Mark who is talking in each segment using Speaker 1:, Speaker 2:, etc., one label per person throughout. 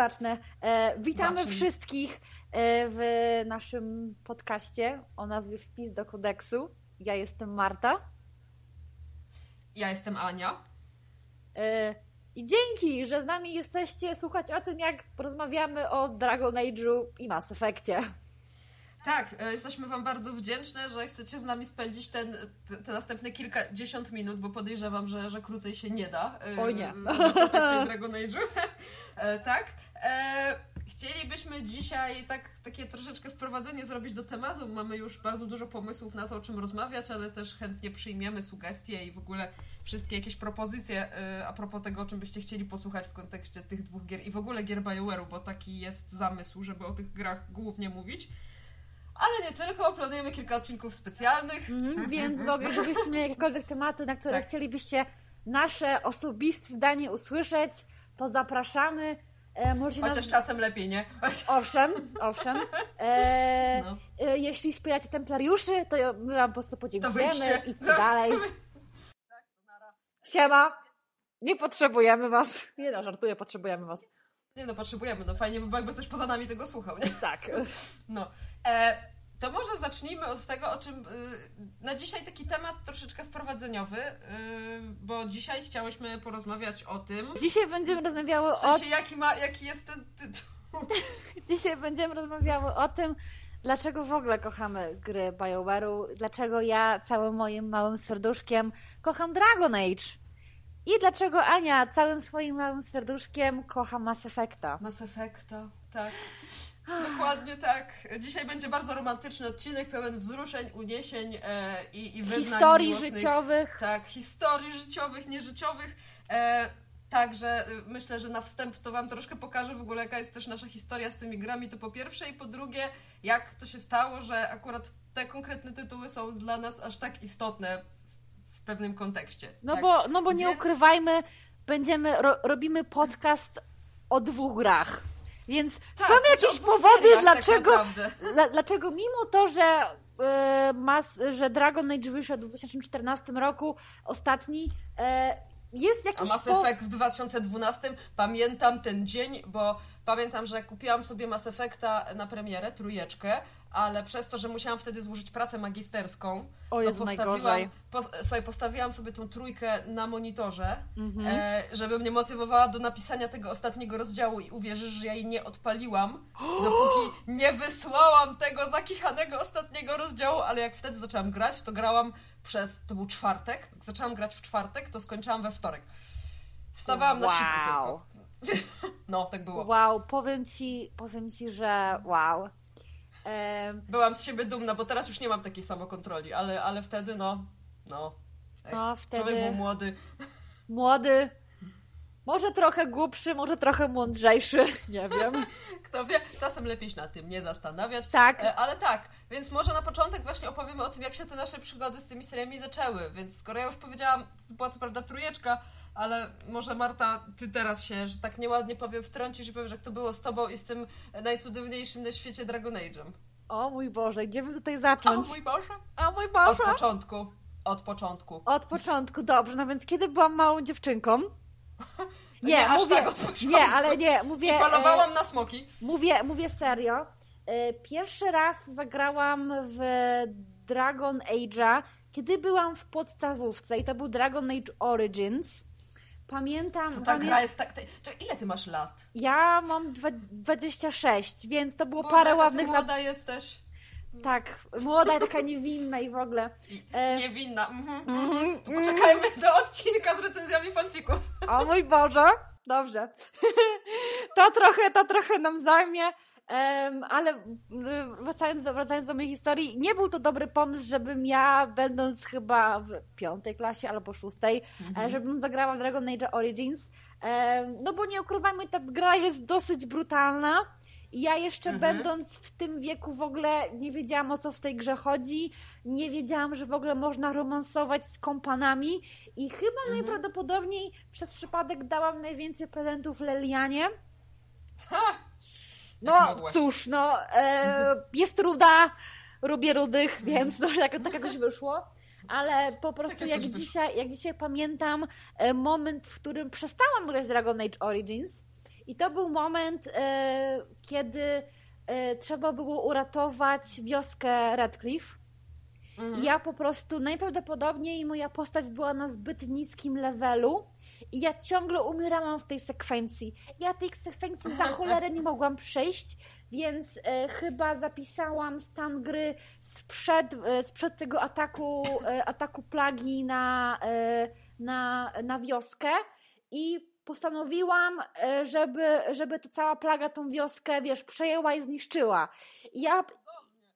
Speaker 1: Zacznę. E, witamy Zacznij. wszystkich e, w naszym podcaście o nazwie Wpis do kodeksu. Ja jestem Marta.
Speaker 2: Ja jestem Ania.
Speaker 1: E, I dzięki, że z nami jesteście słuchać o tym, jak porozmawiamy o Dragon Age'u i Mass Effectie.
Speaker 2: Tak, e, jesteśmy Wam bardzo wdzięczne, że chcecie z nami spędzić ten, te, te następne kilkadziesiąt minut, bo podejrzewam, że, że krócej się nie da.
Speaker 1: E, Oj nie.
Speaker 2: W Dragon Age'u. E. Chcielibyśmy dzisiaj tak, takie troszeczkę wprowadzenie zrobić do tematu. Mamy już bardzo dużo pomysłów na to, o czym rozmawiać, ale też chętnie przyjmiemy sugestie i w ogóle wszystkie jakieś propozycje a propos tego, o czym byście chcieli posłuchać w kontekście tych dwóch gier i w ogóle gier BioWare'u, bo taki jest zamysł, żeby o tych grach głównie mówić ale nie tylko, planujemy kilka odcinków specjalnych.
Speaker 1: Mm, więc w ogóle, gdybyście mieli jakiekolwiek tematy, na które tak. chcielibyście nasze osobiste zdanie usłyszeć, to zapraszamy.
Speaker 2: E, Chociaż nas... czasem lepiej, nie?
Speaker 1: Owszem, owszem. E, no. e, jeśli wspieracie templariuszy, to my wam po prostu podziękujemy i co dalej. Siema! Nie potrzebujemy was. Nie no, żartuję, potrzebujemy was.
Speaker 2: Nie no, potrzebujemy. No fajnie by było, jakby ktoś poza nami tego słuchał, nie?
Speaker 1: Tak.
Speaker 2: No. E, to może zacznijmy od tego, o czym y, na dzisiaj taki temat troszeczkę wprowadzeniowy, y, bo dzisiaj chciałyśmy porozmawiać o tym.
Speaker 1: Dzisiaj będziemy rozmawiały
Speaker 2: w sensie, o. Jaki, ma, jaki jest ten tytuł?
Speaker 1: dzisiaj będziemy rozmawiały o tym, dlaczego w ogóle kochamy gry BioWare'u, dlaczego ja całym moim małym serduszkiem kocham Dragon Age. I dlaczego Ania całym swoim małym serduszkiem kocha Mass Effecta.
Speaker 2: Mass Effecta, tak. Dokładnie tak. Dzisiaj będzie bardzo romantyczny odcinek, pełen wzruszeń, uniesień e, i, i wyznań
Speaker 1: Historii miłosnych. życiowych.
Speaker 2: Tak, historii życiowych, nieżyciowych. E, Także e, myślę, że na wstęp to Wam troszkę pokażę w ogóle, jaka jest też nasza historia z tymi grami, to po pierwsze, i po drugie, jak to się stało, że akurat te konkretne tytuły są dla nas aż tak istotne w, w pewnym kontekście.
Speaker 1: No,
Speaker 2: tak?
Speaker 1: bo, no bo nie Więc... ukrywajmy, będziemy, ro, robimy podcast o dwóch grach. Więc tak, są jakieś powody, tak dlaczego, tak dlaczego mimo to, że, yy, mas, że Dragon Age wyszedł w 2014 roku, ostatni, yy, jest jakiś...
Speaker 2: A Mass Effect w 2012, pamiętam ten dzień, bo pamiętam, że kupiłam sobie Mass Effecta na premierę, trójeczkę, ale przez to, że musiałam wtedy złożyć pracę magisterską,
Speaker 1: o, jest to postawiłam,
Speaker 2: po, słuchaj, postawiłam sobie tą trójkę na monitorze, mhm. e, żeby mnie motywowała do napisania tego ostatniego rozdziału i uwierzysz, że ja jej nie odpaliłam, dopóki nie wysłałam tego zakichanego ostatniego rozdziału, ale jak wtedy zaczęłam grać, to grałam przez, to był czwartek, jak zaczęłam grać w czwartek, to skończyłam we wtorek. Wstawałam wow. na siku tylko. No, tak było.
Speaker 1: Wow, powiem ci, powiem ci, że wow.
Speaker 2: Byłam z siebie dumna, bo teraz już nie mam takiej samokontroli, ale, ale wtedy no, no. no wtedy... Człowiek był młody.
Speaker 1: Młody. Może trochę głupszy, może trochę mądrzejszy, nie wiem.
Speaker 2: Kto wie, czasem lepiej się na tym nie zastanawiać.
Speaker 1: Tak.
Speaker 2: E, ale tak, więc może na początek właśnie opowiemy o tym, jak się te nasze przygody z tymi seriami zaczęły. Więc skoro ja już powiedziałam, to była co prawda trójeczka, ale może Marta, ty teraz się, że tak nieładnie powiem, wtrącisz i powiesz, jak to było z tobą i z tym najcudowniejszym na świecie Dragon Age'em.
Speaker 1: O mój Boże, gdzie by tutaj zacząć?
Speaker 2: O mój Boże.
Speaker 1: O mój Boże.
Speaker 2: Od początku. Od początku.
Speaker 1: Od początku, dobrze. No więc kiedy byłam małą dziewczynką?
Speaker 2: Nie, nie mówię, tak.
Speaker 1: Nie, ale nie, mówię...
Speaker 2: Polowałam e, na smoki.
Speaker 1: Mówię, mówię serio. E, pierwszy raz zagrałam w Dragon Age'a, kiedy byłam w podstawówce i to był Dragon Age Origins. Pamiętam.
Speaker 2: To ta pamię... gra jest tak. Czekaj, ile ty masz lat?
Speaker 1: Ja mam 26, więc to było parę ładnych
Speaker 2: lat. Młoda jesteś.
Speaker 1: Tak, młoda, taka niewinna i w ogóle.
Speaker 2: E... Niewinna. Mhm. Mhm. To poczekajmy do odcinka z recenzjami fanfików.
Speaker 1: O mój Boże. Dobrze. to trochę, to trochę nam zajmie. Um, ale y, wracając do, wracając do mojej historii, nie był to dobry pomysł, żebym ja, będąc chyba w piątej klasie albo szóstej, mhm. żebym zagrała w Dragon Age Origins. Um, no bo nie ukrywajmy, ta gra jest dosyć brutalna. I ja jeszcze mhm. będąc w tym wieku w ogóle nie wiedziałam o co w tej grze chodzi, nie wiedziałam, że w ogóle można romansować z kompanami i chyba mhm. najprawdopodobniej przez przypadek dałam najwięcej prezentów Lelianie. Ha! No cóż, no e, jest ruda, lubię rudych, mhm. więc no, tak, tak jakoś wyszło. Ale po prostu tak jak, dzisiaj, jak dzisiaj pamiętam e, moment, w którym przestałam grać Dragon Age Origins I to był moment, e, kiedy e, trzeba było uratować wioskę Redcliffe. Mhm. Ja po prostu najprawdopodobniej moja postać była na zbyt niskim levelu i ja ciągle umierałam w tej sekwencji. Ja tej sekwencji za cholerę nie mogłam przejść, więc e, chyba zapisałam stan gry sprzed, e, sprzed tego ataku, e, ataku plagi na, e, na, na wioskę i postanowiłam, e, żeby, żeby ta cała plaga tą wioskę, wiesz, przejęła i zniszczyła. Ja,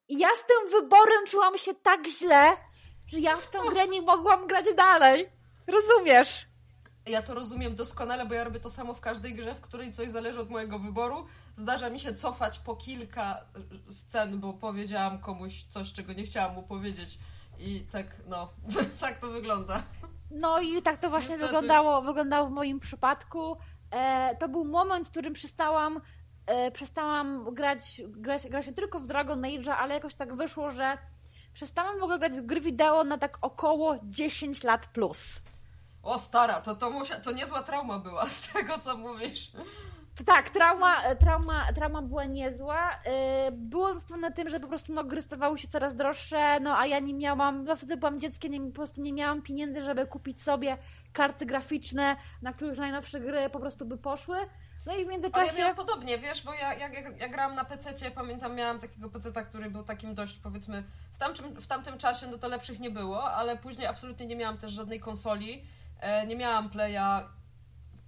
Speaker 1: ja z tym wyborem czułam się tak źle, że ja w tą grę nie mogłam grać dalej. Rozumiesz?
Speaker 2: Ja to rozumiem doskonale, bo ja robię to samo w każdej grze, w której coś zależy od mojego wyboru. Zdarza mi się cofać po kilka scen, bo powiedziałam komuś coś, czego nie chciałam mu powiedzieć. I tak, no, tak to wygląda.
Speaker 1: No i tak to właśnie wyglądało, wyglądało w moim przypadku. E, to był moment, w którym przestałam, e, przestałam grać, grać, grać nie tylko w Dragon Age, ale jakoś tak wyszło, że przestałam w ogóle grać w gry wideo na tak około 10 lat plus.
Speaker 2: O stara, to, to, musia, to niezła trauma była z tego, co mówisz.
Speaker 1: Tak, trauma, trauma, trauma była niezła. Y, było na tym, że po prostu no, gry stawały się coraz droższe, no a ja nie miałam, no wtedy byłam dzieckiem, nie, po prostu nie miałam pieniędzy, żeby kupić sobie karty graficzne, na których najnowsze gry po prostu by poszły. No i w międzyczasie...
Speaker 2: Ja miałam podobnie, wiesz, bo ja jak, jak, jak grałam na PC, pamiętam, miałam takiego PC, który był takim dość, powiedzmy, w tamtym, w tamtym czasie no to lepszych nie było, ale później absolutnie nie miałam też żadnej konsoli, e, nie miałam playa,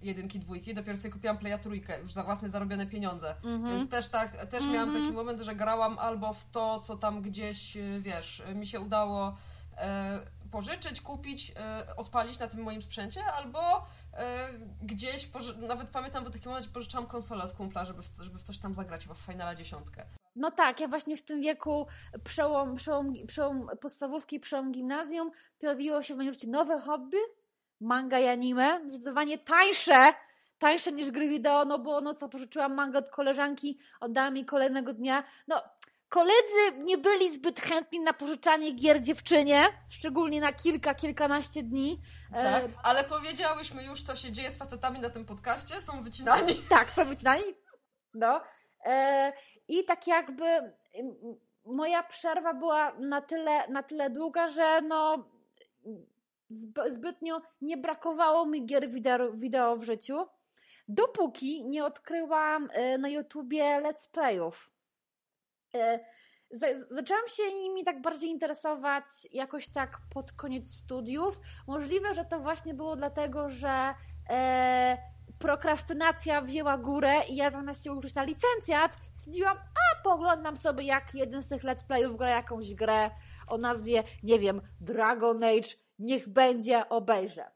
Speaker 2: jedynki, dwójki, dopiero sobie kupiłam Playa trójkę, już za własne zarobione pieniądze. Mm-hmm. Więc też tak, też mm-hmm. miałam taki moment, że grałam albo w to, co tam gdzieś, y, wiesz, mi się udało e, pożyczyć, kupić, e, odpalić na tym moim sprzęcie, albo e, gdzieś, nawet pamiętam, bo taki moment, pożyczałam konsolę od kumpla, żeby w, żeby w coś tam zagrać, chyba w Finala dziesiątkę.
Speaker 1: No tak, ja właśnie w tym wieku, przełom, przełom, przełom podstawówki, przełom gimnazjum, pojawiło się w moim życiu nowe hobby, manga i anime, zdecydowanie tańsze, tańsze niż gry wideo, no bo no co, pożyczyłam mangę od koleżanki, oddałam jej kolejnego dnia, no koledzy nie byli zbyt chętni na pożyczanie gier dziewczynie, szczególnie na kilka, kilkanaście dni.
Speaker 2: Tak, e... ale powiedziałyśmy już, co się dzieje z facetami na tym podcaście, są wycinani.
Speaker 1: Tak, są wycinani, no. E... I tak jakby moja przerwa była na tyle, na tyle długa, że no zbytnio nie brakowało mi gier wideo w życiu, dopóki nie odkryłam e, na YouTubie let's playów. E, zaczęłam się nimi tak bardziej interesować jakoś tak pod koniec studiów. Możliwe, że to właśnie było dlatego, że e, prokrastynacja wzięła górę i ja zamiast się uczyć na licencjat, stwierdziłam, a poglądam sobie jak jeden z tych let's playów gra jakąś grę o nazwie, nie wiem, Dragon Age niech będzie, obejrzę.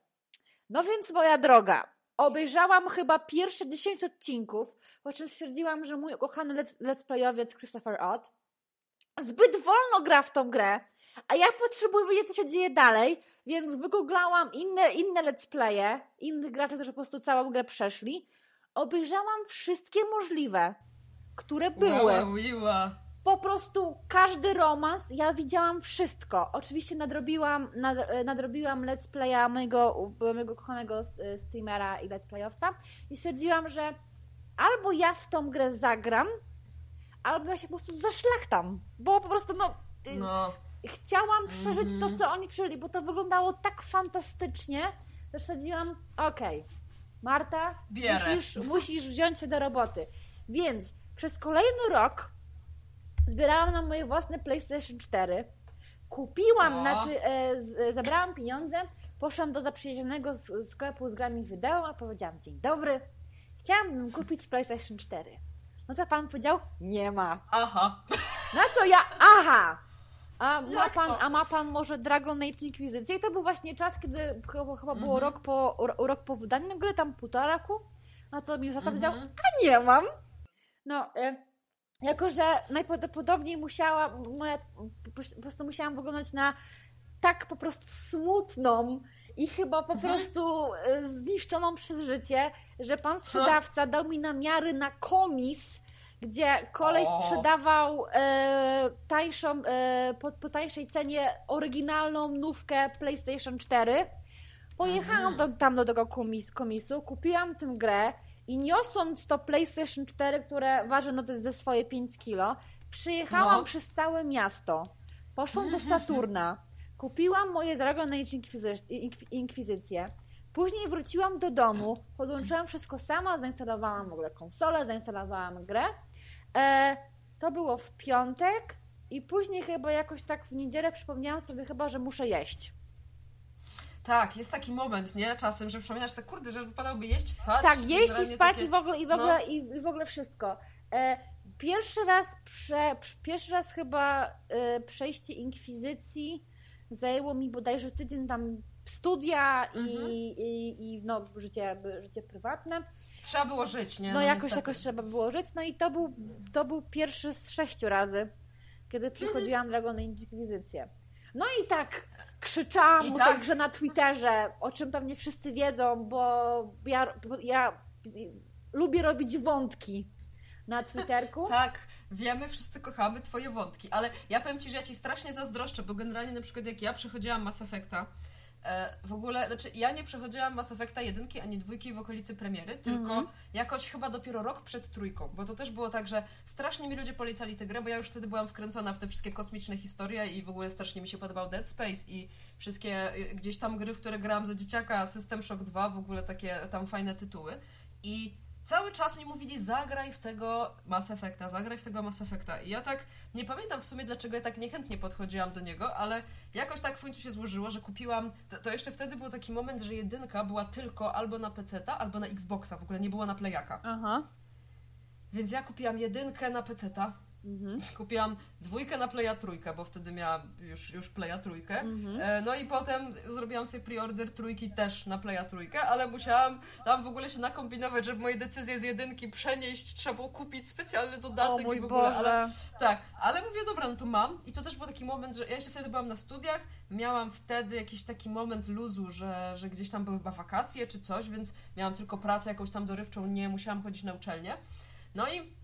Speaker 1: No więc, moja droga, obejrzałam chyba pierwsze 10 odcinków, po czym stwierdziłam, że mój ukochany let's, playowiec Christopher Ott zbyt wolno gra w tą grę, a ja potrzebuję wiedzieć, co się dzieje dalej, więc wygooglałam inne, inne let's playe, innych graczy, którzy po prostu całą grę przeszli. Obejrzałam wszystkie możliwe, które były.
Speaker 2: Wow,
Speaker 1: po prostu każdy romans, ja widziałam wszystko. Oczywiście nadrobiłam, nad, nadrobiłam let's playa mojego, mojego kochanego streamera i let's playowca i stwierdziłam, że albo ja w tą grę zagram, albo ja się po prostu zaszlachtam, bo po prostu no... no. Chciałam przeżyć mm -hmm. to, mhm. co oni przeżyli, bo to wyglądało tak fantastycznie, że stwierdziłam, okej, okay, Marta, musisz, musisz wziąć się do roboty. Więc przez kolejny rok zbierałam na moje własne PlayStation 4. Kupiłam, o. znaczy e, z, e, zabrałam pieniądze, poszłam do zaprzyjaźnionego sklepu z grami wideo, a powiedziałam, dzień dobry, chciałabym kupić PlayStation 4. No co pan powiedział? Nie ma.
Speaker 2: Aha.
Speaker 1: Na co ja? Aha! A ma, pan, a ma pan może Dragon Age Inquisition? I to był właśnie czas, kiedy chyba, chyba było mhm. rok, po, rok po wydaniu gry, tam półtora roku. Na co mi już mhm. powiedział, a nie mam. No, e, jako, że najprawdopodobniej musiała, moja, po prostu musiałam wyglądać na tak po prostu smutną i chyba po mhm. prostu e, zniszczoną przez życie, że pan sprzedawca dał mi namiary na komis, gdzie kolej sprzedawał e, tańszą, e, po, po tańszej cenie oryginalną nówkę PlayStation 4. Pojechałam mhm. do, tam do tego komis, komisu, kupiłam tę grę i niosąc to PlayStation 4, które waży no to jest ze swoje 5 kilo, przyjechałam
Speaker 2: No.
Speaker 1: przez całe miasto. Poszłam do Saturna, kupiłam moje Dragon Age Inkwizycję. Później wróciłam do domu, podłączyłam wszystko sama, zainstalowałam w ogóle konsolę, zainstalowałam grę. E, to było w piątek i później chyba jakoś tak w niedzielę przypomniałam sobie chyba, że muszę jeść.
Speaker 2: Tak, jest taki moment, nie? Czasem, że przypominasz tak, kurde, że wypadałoby jeść, spać.
Speaker 1: Tak, jeść i spać
Speaker 2: takie-
Speaker 1: i w ogóle, i w
Speaker 2: no.
Speaker 1: ogóle, i, i w ogóle wszystko. E, pierwszy raz prze, pierwszy raz chyba e, przejście inkwizycji zajęło mi bodajże tydzień tam studia i,
Speaker 2: Mhm.
Speaker 1: i, i no, życie, życie prywatne.
Speaker 2: Trzeba było żyć, nie?
Speaker 1: No, jakoś,
Speaker 2: niestety.
Speaker 1: jakoś trzeba było żyć. No i to był, to był pierwszy z sześciu razy, kiedy przychodziłam Dragon Age Inkwizycję. No i tak krzyczałam
Speaker 2: I
Speaker 1: mu
Speaker 2: tak?
Speaker 1: także na Twitterze, o czym pewnie wszyscy wiedzą, bo ja, ja lubię robić wątki na Twitterku.
Speaker 2: Tak, wiemy, wszyscy kochamy twoje wątki, ale ja powiem ci, że ja ci strasznie zazdroszczę, bo generalnie na przykład jak ja przechodziłam Mass Effecta, w ogóle, znaczy ja nie przechodziłam Mass Effecta jedynki ani dwójki w okolicy premiery, tylko
Speaker 1: Mhm.
Speaker 2: jakoś chyba dopiero rok przed trójką, bo to też było tak, że strasznie mi ludzie polecali tę grę, bo ja już wtedy byłam wkręcona w te wszystkie kosmiczne historie i w ogóle strasznie mi się podobał Dead Space i wszystkie y, gdzieś tam gry, w które grałam za dzieciaka, System Shock 2, w ogóle takie tam fajne tytuły i cały czas mi mówili, zagraj w tego Mass Effecta, zagraj w tego Mass Effecta. I ja tak nie pamiętam w sumie, dlaczego ja tak niechętnie podchodziłam do niego, ale jakoś tak w końcu się złożyło, że kupiłam. To, to jeszcze wtedy był taki moment, że jedynka była tylko albo na PC-ta, albo na Xboxa, w ogóle nie było na Playaka.
Speaker 1: Aha.
Speaker 2: Więc ja kupiłam jedynkę na PC-ta,
Speaker 1: Mhm.
Speaker 2: kupiłam dwójkę na Playa trójkę, bo wtedy miałam już, już Playa trójkę.
Speaker 1: Mhm.
Speaker 2: E, No i potem zrobiłam sobie preorder trójki też na Playa trójkę, ale musiałam tam w ogóle się nakombinować, żeby moje decyzje z jedynki przenieść, trzeba było kupić specjalny
Speaker 1: O
Speaker 2: dodatek
Speaker 1: mój
Speaker 2: i w ogóle,
Speaker 1: Boże.
Speaker 2: ale tak, ale mówię, dobra, no to mam i to też był taki moment, że ja jeszcze wtedy byłam na studiach, miałam wtedy jakiś taki moment luzu, że, że gdzieś tam były chyba wakacje czy coś, więc miałam tylko pracę jakąś tam dorywczą, nie musiałam chodzić na uczelnię. No i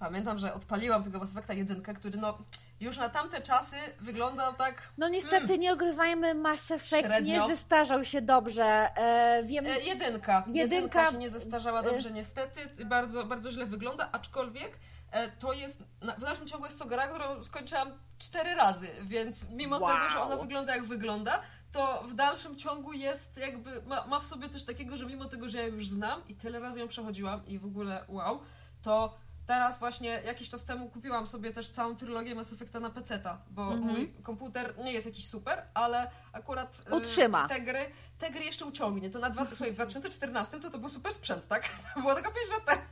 Speaker 2: pamiętam, że odpaliłam tego Mass Effecta jedynkę, który no już na tamte czasy wyglądał tak
Speaker 1: No niestety nie ogrywajmy Mass Effect,
Speaker 2: Średnio.
Speaker 1: nie zestarzał się dobrze. E, wiem,
Speaker 2: E, jedynka. jedynka.
Speaker 1: Jedynka,
Speaker 2: się nie zestarzała dobrze niestety, bardzo, bardzo źle wygląda, aczkolwiek e, to jest, na, w dalszym ciągu jest to gra, którą skończyłam cztery razy, więc mimo
Speaker 1: Wow.
Speaker 2: tego, że ona wygląda jak wygląda, to w dalszym ciągu jest jakby, ma, ma w sobie coś takiego, że mimo tego, że ja już znam i tyle razy ją przechodziłam i w ogóle wow, to teraz właśnie jakiś czas temu kupiłam sobie też całą trylogię Mass Effecta na PC-ta, bo
Speaker 1: Mhm.
Speaker 2: mój komputer nie jest jakiś super, ale akurat e,
Speaker 1: Utrzyma.
Speaker 2: te gry, te gry jeszcze uciągnie. To na dwa, słuchaj, w 2014 to to był super sprzęt, tak? Było tylko 5 lat temu.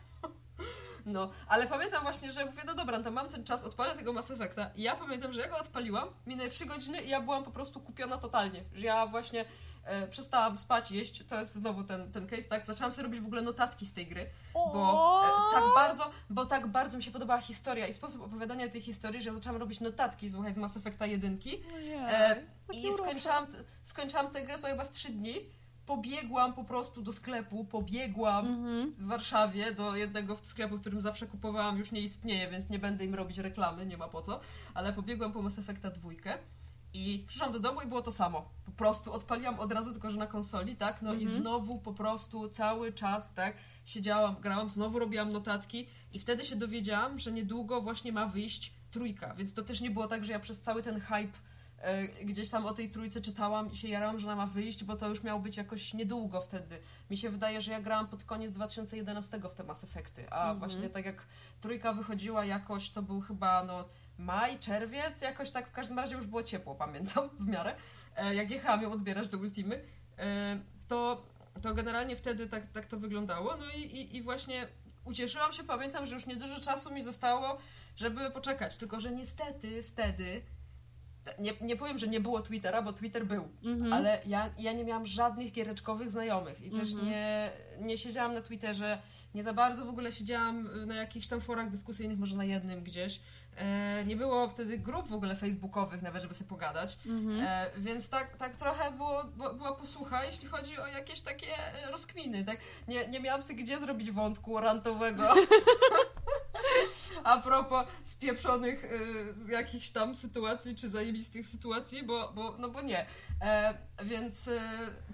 Speaker 2: No, ale pamiętam właśnie, że mówię, no dobra, to mam ten czas, odpalę tego Mass Effecta i ja pamiętam, że ja go odpaliłam, minęły 3 godziny i ja byłam po prostu kupiona totalnie, że ja właśnie przestałam spać, jeść, to jest znowu ten, ten case, tak, zaczęłam sobie robić w ogóle notatki z tej gry, bo e, tak bardzo, bo tak bardzo mi się podobała historia i sposób opowiadania tej historii, że ja zaczęłam robić notatki, słuchaj, z Mass Effecta jedynki E, I skończyłam, skończyłam tę grę słuchaj, chyba w trzy dni. Pobiegłam po prostu do sklepu, pobiegłam
Speaker 1: Mhm.
Speaker 2: w Warszawie do jednego sklepu, w którym zawsze kupowałam, już nie istnieje, więc nie będę im robić reklamy, nie ma po co. Ale pobiegłam po Mass Effecta dwójkę i przyszłam do domu i było to samo. Po prostu odpaliłam od razu, tylko że na konsoli, tak? No i
Speaker 1: Mhm.
Speaker 2: znowu po prostu cały czas, tak? Siedziałam, grałam, znowu robiłam notatki i wtedy się dowiedziałam, że niedługo właśnie ma wyjść trójka, więc to też nie było tak, że ja przez cały ten hype e, gdzieś tam o tej trójce czytałam i się jarałam, że ona ma wyjść, bo to już miało być jakoś niedługo wtedy. Mi się wydaje, że ja grałam pod koniec 2011 w te Mass Effecty, a
Speaker 1: Mhm.
Speaker 2: właśnie tak jak trójka wychodziła jakoś, to był chyba no maj, czerwiec, jakoś tak w każdym razie już było ciepło, pamiętam, w miarę. E, jak jechałam ją odbierać do Ultimy, e, to, to generalnie wtedy tak, tak to wyglądało. No i, i, i właśnie ucieszyłam się, pamiętam, że już niedużo czasu mi zostało, żeby poczekać, tylko że niestety wtedy nie, nie powiem, że nie było Twittera, bo Twitter był,
Speaker 1: Mhm.
Speaker 2: ale ja, ja nie miałam żadnych giereczkowych znajomych i też
Speaker 1: Mhm.
Speaker 2: nie, nie siedziałam na Twitterze, nie za bardzo w ogóle siedziałam y, na jakichś tam forach dyskusyjnych, może na jednym gdzieś. E, nie było wtedy grup w ogóle facebookowych nawet, żeby sobie pogadać,
Speaker 1: Mhm.
Speaker 2: e, więc tak, tak trochę było, była posłucha, jeśli chodzi o jakieś takie rozkminy, tak? Nie, nie miałam sobie gdzie zrobić wątku rantowego. A propos spieprzonych y, jakichś tam sytuacji, czy zajebistych sytuacji, bo, bo, no bo nie. E, więc y,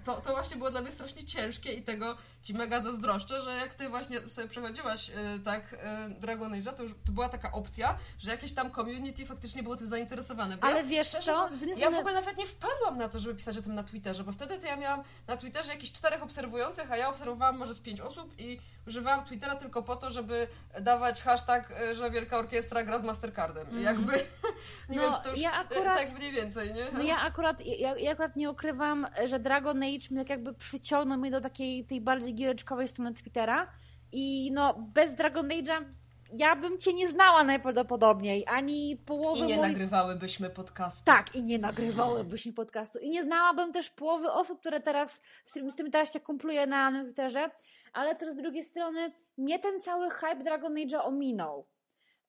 Speaker 2: to, to właśnie było dla mnie strasznie ciężkie i tego ci mega zazdroszczę, że jak ty właśnie sobie przechodziłaś e, tak e, Dragon Age'a, to już to była taka opcja, że jakieś tam community faktycznie było tym zainteresowane.
Speaker 1: Ale
Speaker 2: ja,
Speaker 1: wiesz
Speaker 2: szczerze,
Speaker 1: co?
Speaker 2: Ja w ogóle nawet nie wpadłam na to, żeby pisać o tym na Twitterze, bo wtedy to ja miałam na Twitterze jakieś czterech obserwujących, a ja obserwowałam może z pięć osób i używałam Twittera tylko po to, żeby dawać hashtag, e, że Wielka Orkiestra gra z Mastercardem. I jakby, nie
Speaker 1: No,
Speaker 2: wiem, czy to już
Speaker 1: ja
Speaker 2: e,
Speaker 1: akurat-
Speaker 2: tak mniej więcej, nie?
Speaker 1: No ja akurat, ja, ja akurat nie ukrywam, że Dragon Age jakby przyciągnął mnie do takiej tej bardziej giereczkowej strony Twittera i no bez Dragon Age'a ja bym cię nie znała najprawdopodobniej, ani połowy
Speaker 2: I nie
Speaker 1: moich...
Speaker 2: nagrywałybyśmy podcastu.
Speaker 1: Tak, i nie nagrywałybyśmy podcastu. I nie znałabym też połowy osób, które teraz, z którymi, z którymi teraz się kumpluję na Twitterze, ale też z drugiej strony mnie ten cały hype Dragon Age'a ominął.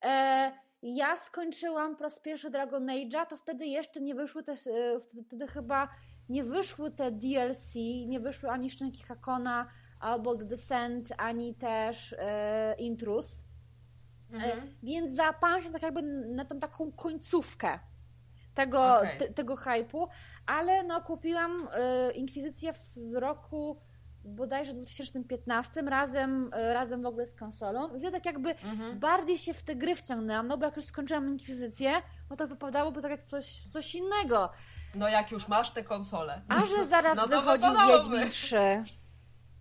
Speaker 1: E, ja skończyłam po raz pierwszy Dragon Age'a, to wtedy jeszcze nie wyszły te, wtedy, wtedy chyba nie wyszły te DLC, nie wyszły ani Szczęki Hakona, albo The Descent, ani też e, Intrus.
Speaker 2: Mhm.
Speaker 1: E, Więc załapałam się tak jakby na tą taką końcówkę tego,
Speaker 2: Okej.
Speaker 1: te, tego hypu, ale no kupiłam e, Inkwizycję w roku bodajże 2015 razem, razem w ogóle z konsolą. I ja tak jakby
Speaker 2: Mhm.
Speaker 1: bardziej się w te gry wciągnęłam, no bo jak już skończyłam Inkwizycję, no to wypadałoby zagrać coś, coś innego.
Speaker 2: No jak już masz te konsole.
Speaker 1: A że zaraz
Speaker 2: No
Speaker 1: wychodził. Wiedźmin 3.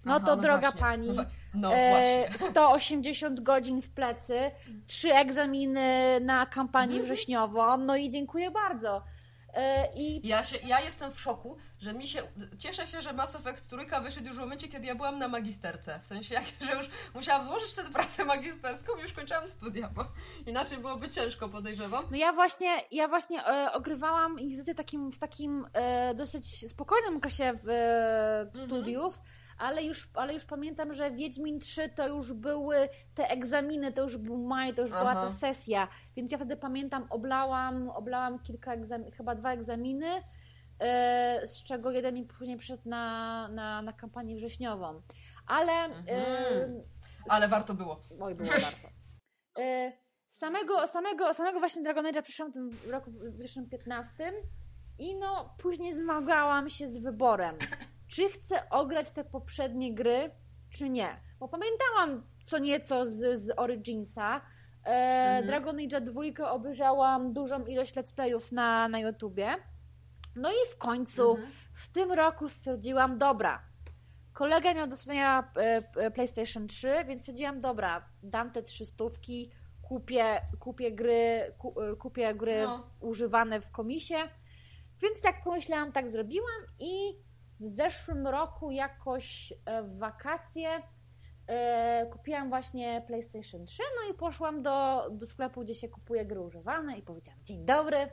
Speaker 1: No
Speaker 2: Aha,
Speaker 1: to
Speaker 2: no
Speaker 1: droga
Speaker 2: właśnie.
Speaker 1: pani,
Speaker 2: No
Speaker 1: e,
Speaker 2: właśnie.
Speaker 1: 180 godzin w plecy, trzy egzaminy na kampanię
Speaker 2: Mhm.
Speaker 1: wrześniową, no i dziękuję bardzo. E, I
Speaker 2: Ja, się, ja jestem w szoku, że mi się. Cieszę się, że Mass Effect trójka wyszedł już w momencie, kiedy ja byłam na magisterce. W sensie, jak, że już musiałam złożyć wtedy pracę magisterską i już kończyłam studia, bo inaczej byłoby ciężko, podejrzewam.
Speaker 1: no ja właśnie, ja właśnie e, ogrywałam Inkwizycję takim, w takim e, dosyć spokojnym okresie w, e,
Speaker 2: Mhm.
Speaker 1: studiów, ale już, ale już pamiętam, że Wiedźmin 3 to już były te egzaminy, to już był maj, to już była
Speaker 2: Aha.
Speaker 1: ta sesja, więc ja wtedy pamiętam, oblałam, oblałam kilka egzaminów, chyba dwa egzaminy, e, z czego jeden mi później przyszedł na, na, na kampanię wrześniową. Ale
Speaker 2: Mhm. Ale warto było.
Speaker 1: Oj, było warto. E, samego, samego, samego właśnie Dragon Age'a przyszłam w tym roku 2015 i no później zmagałam się z wyborem, czy chcę ograć te poprzednie gry, czy nie. Bo pamiętałam co nieco z, z Originsa. E,
Speaker 2: Mhm.
Speaker 1: Dragon Age 2 obejrzałam dużą ilość let's playów na, na YouTubie. No i w końcu
Speaker 2: Mhm.
Speaker 1: w tym roku stwierdziłam, dobra, kolega miał do e, PlayStation 3, więc stwierdziłam, dobra, dam te trzy stówki, kupię, kupię gry, e, kupię gry
Speaker 2: No.
Speaker 1: używane w komisie. Więc tak pomyślałam, tak zrobiłam i w zeszłym roku jakoś e, w wakacje e, kupiłam właśnie PlayStation 3, no i poszłam do, do sklepu, gdzie się kupuje gry używane i powiedziałam, dzień dobry,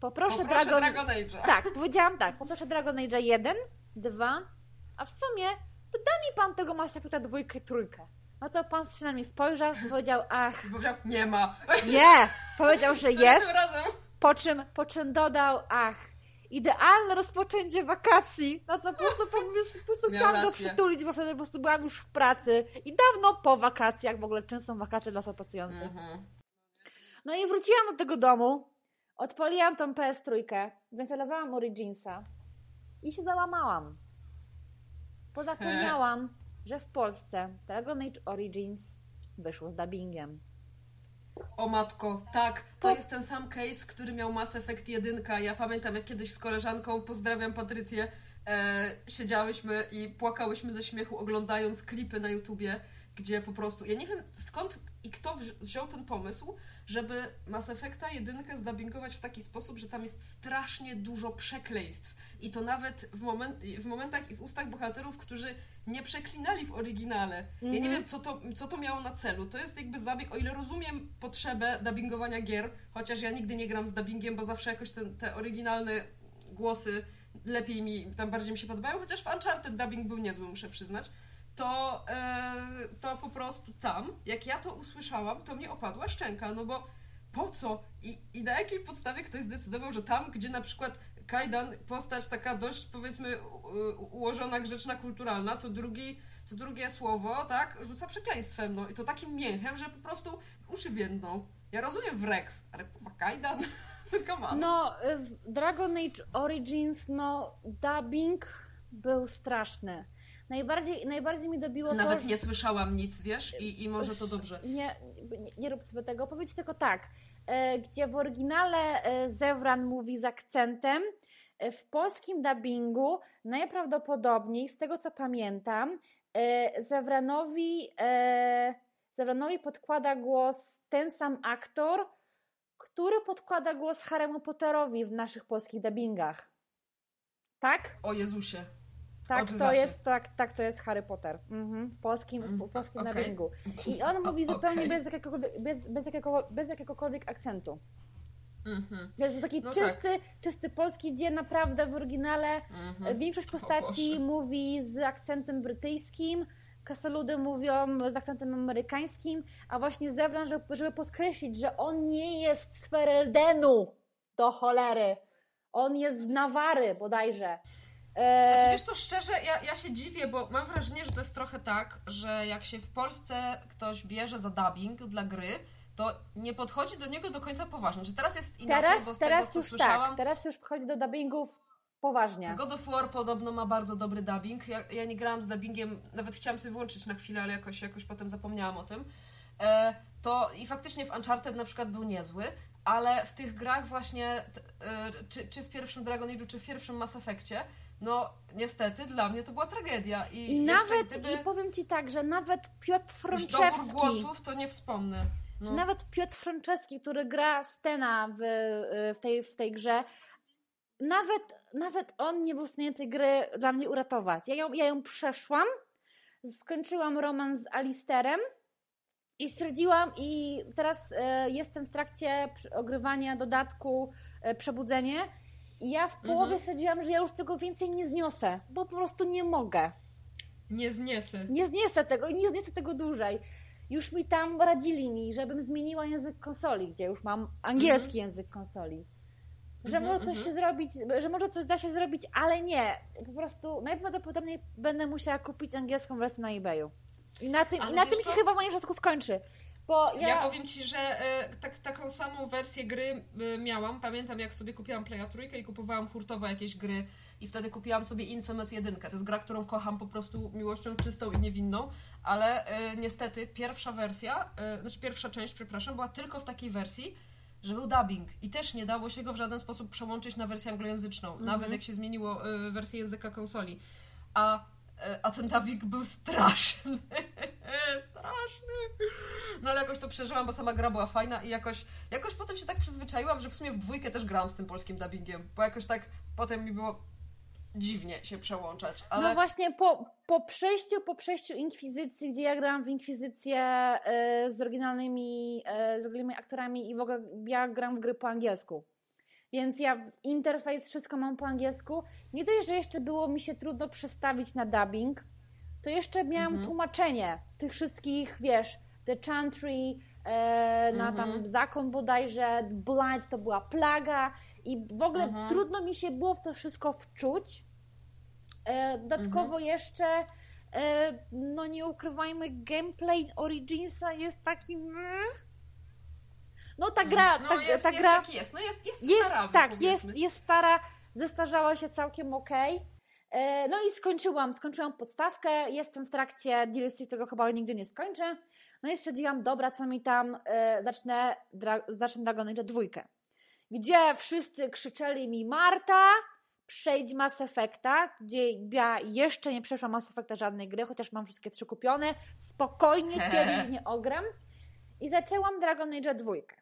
Speaker 1: poproszę,
Speaker 2: Poproszę
Speaker 1: Dragon...
Speaker 2: Dragon Age'a.
Speaker 1: Tak, powiedziałam tak, poproszę Dragon Age 1, 2, a w sumie to da mi pan tego Mass Effecta dwójkę, trójkę. No co, pan się na mnie spojrzał, powiedział, ach,
Speaker 2: Powiedział, nie ma.
Speaker 1: nie, powiedział, że jest, po czym, po czym dodał, ach, idealne rozpoczęcie wakacji. No co, po prostu, po prostu, po prostu chciałam go
Speaker 2: rację.
Speaker 1: przytulić, bo wtedy po prostu byłam już w pracy i dawno po wakacjach, w ogóle czym są wakacje dla osób pracujących.
Speaker 2: Mhm.
Speaker 1: No i wróciłam do tego domu, odpaliłam tą PS3, zainstalowałam Originsa i się załamałam. Pozapomniałam, że w Polsce Dragon Age Origins wyszło z dubbingiem.
Speaker 2: O matko, tak, to
Speaker 1: To-
Speaker 2: jest ten sam case, który miał Mass Effect 1. Ja pamiętam, jak kiedyś z koleżanką, pozdrawiam Patrycję, e, siedziałyśmy i płakałyśmy ze śmiechu, oglądając klipy na YouTubie, gdzie po prostu. Ja nie wiem skąd i kto wzi- wziął ten pomysł, żeby Mass Effecta 1 zdubbingować w taki sposób, że tam jest strasznie dużo przekleństw. I to nawet w, moment, w momentach i w ustach bohaterów, którzy nie przeklinali w oryginale. Ja nie
Speaker 1: Mhm.
Speaker 2: wiem, co to, co to miało na celu. To jest jakby zabieg, o ile rozumiem potrzebę dubbingowania gier, chociaż ja nigdy nie gram z dubbingiem, bo zawsze jakoś ten, te oryginalne głosy lepiej mi, tam bardziej mi się podobają, chociaż w Uncharted dubbing był niezły, muszę przyznać. To, e, to po prostu tam, jak ja to usłyszałam, to mnie opadła szczęka, no bo po co? I, I na jakiej podstawie ktoś zdecydował, że tam, gdzie na przykład Kajdan, postać taka dość powiedzmy ułożona, grzeczna, kulturalna, co drugi, co drugie słowo, tak, rzuca przekleństwem, no i to takim mięchem, że po prostu uszy więdną. Ja rozumiem Wrex, ale kurwa Kajdan, come on.
Speaker 1: No, w Dragon Age Origins, no, dubbing był straszny. Najbardziej, najbardziej mi dobiło
Speaker 2: Nawet
Speaker 1: to...
Speaker 2: nie słyszałam nic, wiesz? I, I może to dobrze.
Speaker 1: Nie, nie, nie rób sobie tego. Powiedz tylko tak, e, gdzie w oryginale e, Zewran mówi z akcentem, e, w polskim dubbingu najprawdopodobniej, z tego co pamiętam, Zewranowi, Zewranowi podkłada głos ten sam aktor, który podkłada głos Harry'emu Potterowi w naszych polskich dubbingach. Tak?
Speaker 2: O Jezusie.
Speaker 1: Tak,
Speaker 2: Oczy
Speaker 1: to jest, tak, tak, to jest Harry Potter. Mhm, w polskim, w, w polskim
Speaker 2: okej.
Speaker 1: dubbingu. I on mówi
Speaker 2: O,
Speaker 1: zupełnie
Speaker 2: okej.
Speaker 1: bez, jakiegokolwiek, bez, bez, jakiego, bez jakiegokolwiek akcentu.
Speaker 2: Mhm.
Speaker 1: To jest taki
Speaker 2: No
Speaker 1: czysty, czysty polski, gdzie naprawdę w oryginale
Speaker 2: Mhm.
Speaker 1: większość postaci mówi z akcentem brytyjskim, kasoludy mówią z akcentem amerykańskim, a właśnie Zewran, żeby, żeby podkreślić, że on nie jest z Fereldenu do cholery. On jest z Nawary bodajże. E,
Speaker 2: Znaczy, wiesz co, szczerze, ja, ja się dziwię, bo mam wrażenie, że to jest trochę tak, że jak się w Polsce ktoś bierze za dubbing dla gry, to nie podchodzi do niego do końca poważnie. Że teraz jest inaczej,
Speaker 1: teraz
Speaker 2: bo z
Speaker 1: teraz
Speaker 2: tego, co
Speaker 1: już
Speaker 2: słyszałam,
Speaker 1: tak, teraz już wchodzi do dubbingów poważnie.
Speaker 2: God of War podobno ma bardzo dobry dubbing. Ja, ja nie grałam z dubbingiem, nawet chciałam sobie wyłączyć na chwilę, ale jakoś, jakoś potem zapomniałam o tym. E, to i faktycznie w Uncharted na przykład był niezły, ale w tych grach właśnie, t, e, czy, czy w pierwszym Dragon Age'u, czy w pierwszym Mass Effectie, no niestety dla mnie to była tragedia. I,
Speaker 1: I nawet,
Speaker 2: gdyby
Speaker 1: i powiem Ci tak, że nawet Piotr
Speaker 2: już
Speaker 1: Frączewski,
Speaker 2: głosów, to nie wspomnę.
Speaker 1: że
Speaker 2: No.
Speaker 1: nawet Piotr Frączewski, który gra Stena w, w, tej, w tej grze, nawet, nawet on nie był w stanie tej gry dla mnie uratować. Ja ją, ja ją przeszłam, skończyłam romans z Alisterem i stwierdziłam, i teraz e, jestem w trakcie ogrywania dodatku e, Przebudzenie. I ja w połowie
Speaker 2: Mhm.
Speaker 1: stwierdziłam, że ja już tego więcej nie zniosę, bo po prostu nie mogę.
Speaker 2: Nie zniesę.
Speaker 1: Nie zniesę tego, nie zniesę tego dłużej. Już mi tam radzili mi, żebym zmieniła język konsoli, gdzie już mam angielski język konsoli. Że
Speaker 2: Mhm,
Speaker 1: może coś
Speaker 2: mhm.
Speaker 1: się zrobić, że może coś da się zrobić, ale nie. Po prostu najprawdopodobniej będę musiała kupić angielską wersję na eBayu. I na tym, i na tym się chyba w moim przypadku skończy. Bo ja,
Speaker 2: Ja, powiem Ci, że e, tak, taką samą wersję gry e, miałam. Pamiętam, jak sobie kupiłam Playa Trójkę i kupowałam hurtowo jakieś gry i wtedy kupiłam sobie Infamous 1. To jest gra, którą kocham po prostu miłością czystą i niewinną, ale e, niestety pierwsza wersja, e, znaczy pierwsza część, przepraszam, była tylko w takiej wersji, że był dubbing i też nie dało się go w żaden sposób przełączyć na wersję anglojęzyczną, nawet jak się zmieniło e, wersję języka konsoli. A, a ten dubbing był straszny. straszny. No ale jakoś to przeżyłam, bo sama gra była fajna i jakoś, jakoś potem się tak przyzwyczaiłam, że w sumie w dwójkę też grałam z tym polskim dubbingiem, bo jakoś tak potem mi było dziwnie się przełączać, ale...
Speaker 1: No właśnie po, po przejściu, po przejściu Inkwizycji, gdzie ja grałam w Inkwizycję e, z oryginalnymi, e, z oryginalnymi aktorami i w ogóle ja gram w gry po angielsku. Więc ja interfejs, wszystko mam po angielsku. Nie dość, że jeszcze było mi się trudno przestawić na dubbing, to jeszcze miałam
Speaker 2: Mhm.
Speaker 1: tłumaczenie tych wszystkich, wiesz, The Chantry, e, na tam
Speaker 2: Mhm.
Speaker 1: zakon bodajże, Blind to była plaga i w ogóle
Speaker 2: Mhm.
Speaker 1: trudno mi się było w to wszystko wczuć. E, dodatkowo
Speaker 2: Mhm.
Speaker 1: jeszcze, e, no nie ukrywajmy, gameplay Originsa jest taki... No ta gra,
Speaker 2: no,
Speaker 1: ta,
Speaker 2: jest,
Speaker 1: ta
Speaker 2: jest
Speaker 1: gra
Speaker 2: jaki jest, no jest, jest,
Speaker 1: jest,
Speaker 2: stara,
Speaker 1: tak,
Speaker 2: powiedzmy.
Speaker 1: jest, jest stara, zestarzała się całkiem okej. E, No i skończyłam, skończyłam podstawkę, jestem w trakcie DLC, którego chyba nigdy nie skończę. No i stwierdziłam, dobra, co mi tam, e, zacznę, dra, zacznę Dragon Age dwójkę. Gdzie wszyscy krzyczeli mi, Marta, przejdź Mass Effecta, gdzie ja jeszcze nie przeszłam Mass Effecta żadnej gry, chociaż mam wszystkie trzy kupione, spokojnie kiedyś nie ogram. I zaczęłam Dragon Age dwójkę.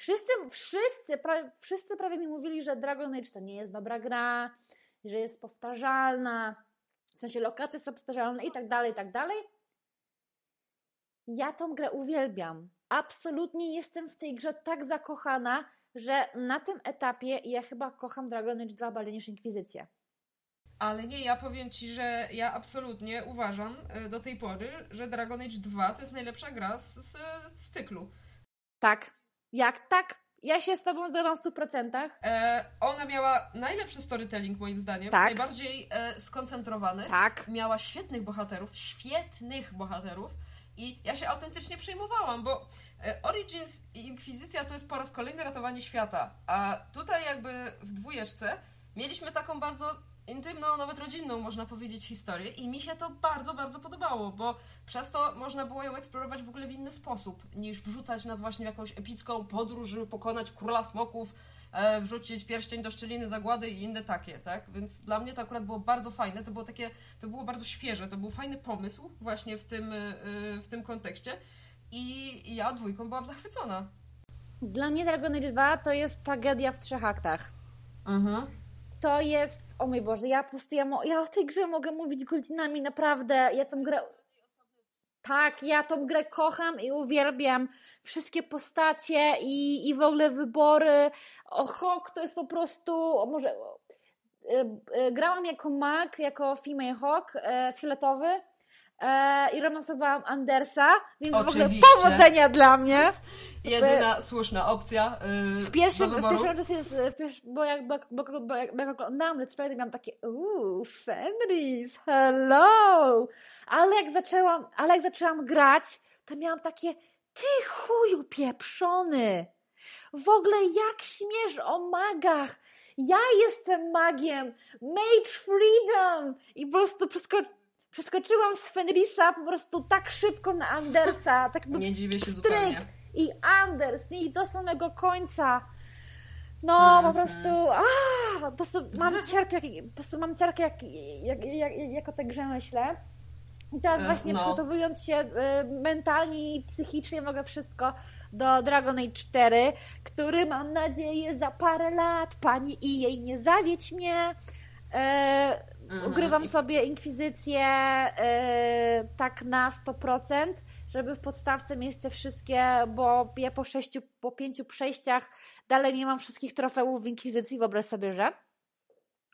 Speaker 1: Wszyscy, wszyscy, prawie, wszyscy prawie mi mówili, że Dragon Age to nie jest dobra gra, że jest powtarzalna, w sensie lokacje są powtarzalne i tak dalej, i tak dalej. Ja tą grę uwielbiam. Absolutnie jestem w tej grze tak zakochana, że na tym etapie ja chyba kocham Dragon Age 2 bardziej niż Inkwizycję.
Speaker 2: Ale nie, ja powiem Ci, że ja absolutnie uważam e, do tej pory, że Dragon Age 2 to jest najlepsza gra z, z, z cyklu.
Speaker 1: Tak. Jak tak? Ja się z Tobą zgadzam w 100%.
Speaker 2: E, ona miała najlepszy storytelling moim zdaniem,
Speaker 1: Tak.
Speaker 2: najbardziej e, skoncentrowany.
Speaker 1: Tak.
Speaker 2: Miała świetnych bohaterów, świetnych bohaterów i ja się autentycznie przejmowałam, bo e, Origins i Inkwizycja to jest po raz kolejny ratowanie świata, a tutaj jakby w dwójeczce mieliśmy taką bardzo intymną, nawet rodzinną, można powiedzieć, historię i mi się to bardzo, bardzo podobało, bo przez to można było ją eksplorować w ogóle w inny sposób, niż wrzucać nas właśnie w jakąś epicką podróż, żeby pokonać króla smoków, e, wrzucić pierścień do szczeliny zagłady i inne takie, tak? Więc dla mnie to akurat było bardzo fajne, to było takie, to było bardzo świeże, to był fajny pomysł właśnie w tym, e, w tym kontekście i ja dwójką byłam zachwycona.
Speaker 1: Dla mnie Dragon Age 2 to jest tragedia w trzech aktach.
Speaker 2: Mhm.
Speaker 1: To jest, o mój Boże, ja po prostu, ja, mo, ja o tej grze mogę mówić godzinami, naprawdę, ja tą grę... Tak, ja tą grę kocham i uwielbiam. Wszystkie postacie i, i w ogóle wybory. O, Hawk to jest po prostu, może... e, e, Grałam jako mag, jako female Hawk, e, fioletowy e, i romansowałam Andersa, więc w ogóle
Speaker 2: Oczywiście.
Speaker 1: powodzenia dla mnie.
Speaker 2: Jedyna słuszna opcja yy,
Speaker 1: W pierwszym,
Speaker 2: do
Speaker 1: w pierwszym czasie, w pierwszy, bo jak, bo, bo, bo, bo, jak, bo jak oglądałam Let's Play, miałam takie uuu, Fenris, hello! Ale jak zaczęłam, ale jak zaczęłam grać, to miałam takie ty chuju pieprzony! W ogóle jak śmiesz o magach! Ja jestem magiem! Mage Freedom! I po prostu przesko- przeskoczyłam z Fenrisa po prostu tak szybko na Andersa, tak
Speaker 2: Nie dziwię się
Speaker 1: pstryk.
Speaker 2: zupełnie.
Speaker 1: I Anders, i do samego końca. No, po
Speaker 2: Mhm.
Speaker 1: prostu, a, po prostu mam ciarkę, jak, po prostu mam ciarkę, jak, jak, jak, jak o tej grze myślę. I teraz
Speaker 2: E,
Speaker 1: właśnie
Speaker 2: no.
Speaker 1: przygotowując się e, mentalnie i psychicznie mogę wszystko do Dragon Age 4, który mam nadzieję za parę lat pani i jej nie zawiedź mnie. E. Ugrywam sobie inkwizycję e, tak na 100%, żeby w podstawce mieć te wszystkie, bo ja po sześciu, po pięciu przejściach dalej nie mam wszystkich trofeów w inkwizycji, wyobraź sobie, że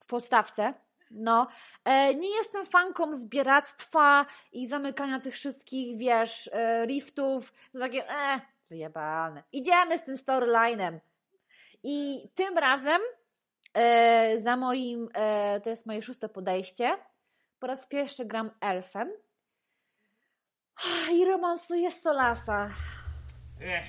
Speaker 1: w podstawce. No, e, nie jestem fanką zbieractwa i zamykania tych wszystkich, wiesz, e, riftów. Takie, e, wyjebane. Idziemy z tym storylinem. I tym razem e, za moim, e, to jest moje szóste podejście, po raz pierwszy gram elfem i romansuję Solasa.
Speaker 2: Ech.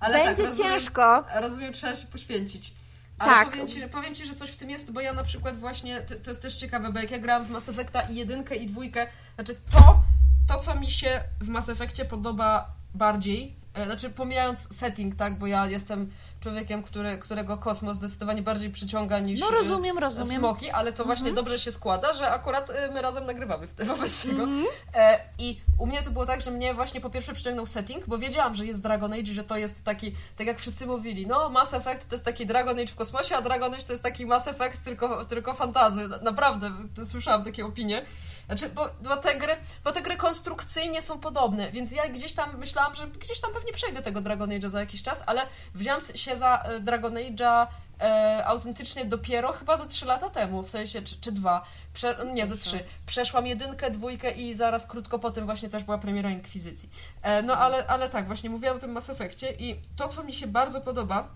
Speaker 2: Ale
Speaker 1: Będzie
Speaker 2: tak, rozumiem,
Speaker 1: ciężko.
Speaker 2: Rozumiem, trzeba się poświęcić. Ale
Speaker 1: Tak.
Speaker 2: powiem, ci, że, powiem Ci, że coś w tym jest, bo ja na przykład właśnie, to, to jest też ciekawe, bo jak ja grałam w Mass Effecta i jedynkę i dwójkę, znaczy to, to co mi się w Mass Effectie podoba bardziej, znaczy pomijając setting, tak, bo ja jestem człowiekiem, który, którego kosmos zdecydowanie bardziej przyciąga niż
Speaker 1: No
Speaker 2: e,
Speaker 1: rozumiem, rozumiem.
Speaker 2: smoki, ale to właśnie
Speaker 1: Mhm.
Speaker 2: dobrze się składa, że akurat e, my razem nagrywamy w tym wobec tego.
Speaker 1: Mhm.
Speaker 2: E, I u mnie to było tak, że mnie właśnie po pierwsze przyciągnął setting, bo wiedziałam, że jest Dragon Age, że to jest taki, tak jak wszyscy mówili, no Mass Effect to jest taki Dragon Age w kosmosie, a Dragon Age to jest taki Mass Effect tylko, tylko fantazy. Naprawdę, słyszałam takie opinie. Znaczy, bo, bo, te gry, bo te gry konstrukcyjnie są podobne, więc ja gdzieś tam myślałam, że gdzieś tam pewnie przejdę tego Dragon Age'a za jakiś czas, ale wziąłam się za e, Dragon Age'a e, autentycznie dopiero chyba za 3 lata temu, w sensie, czy, czy dwa. Prze, nie, za trzy. Przeszłam jedynkę, dwójkę i zaraz krótko po tym właśnie też była premiera Inkwizycji. E, no ale, ale tak, właśnie mówiłam o tym Mass Effectie i to, co mi się bardzo podoba,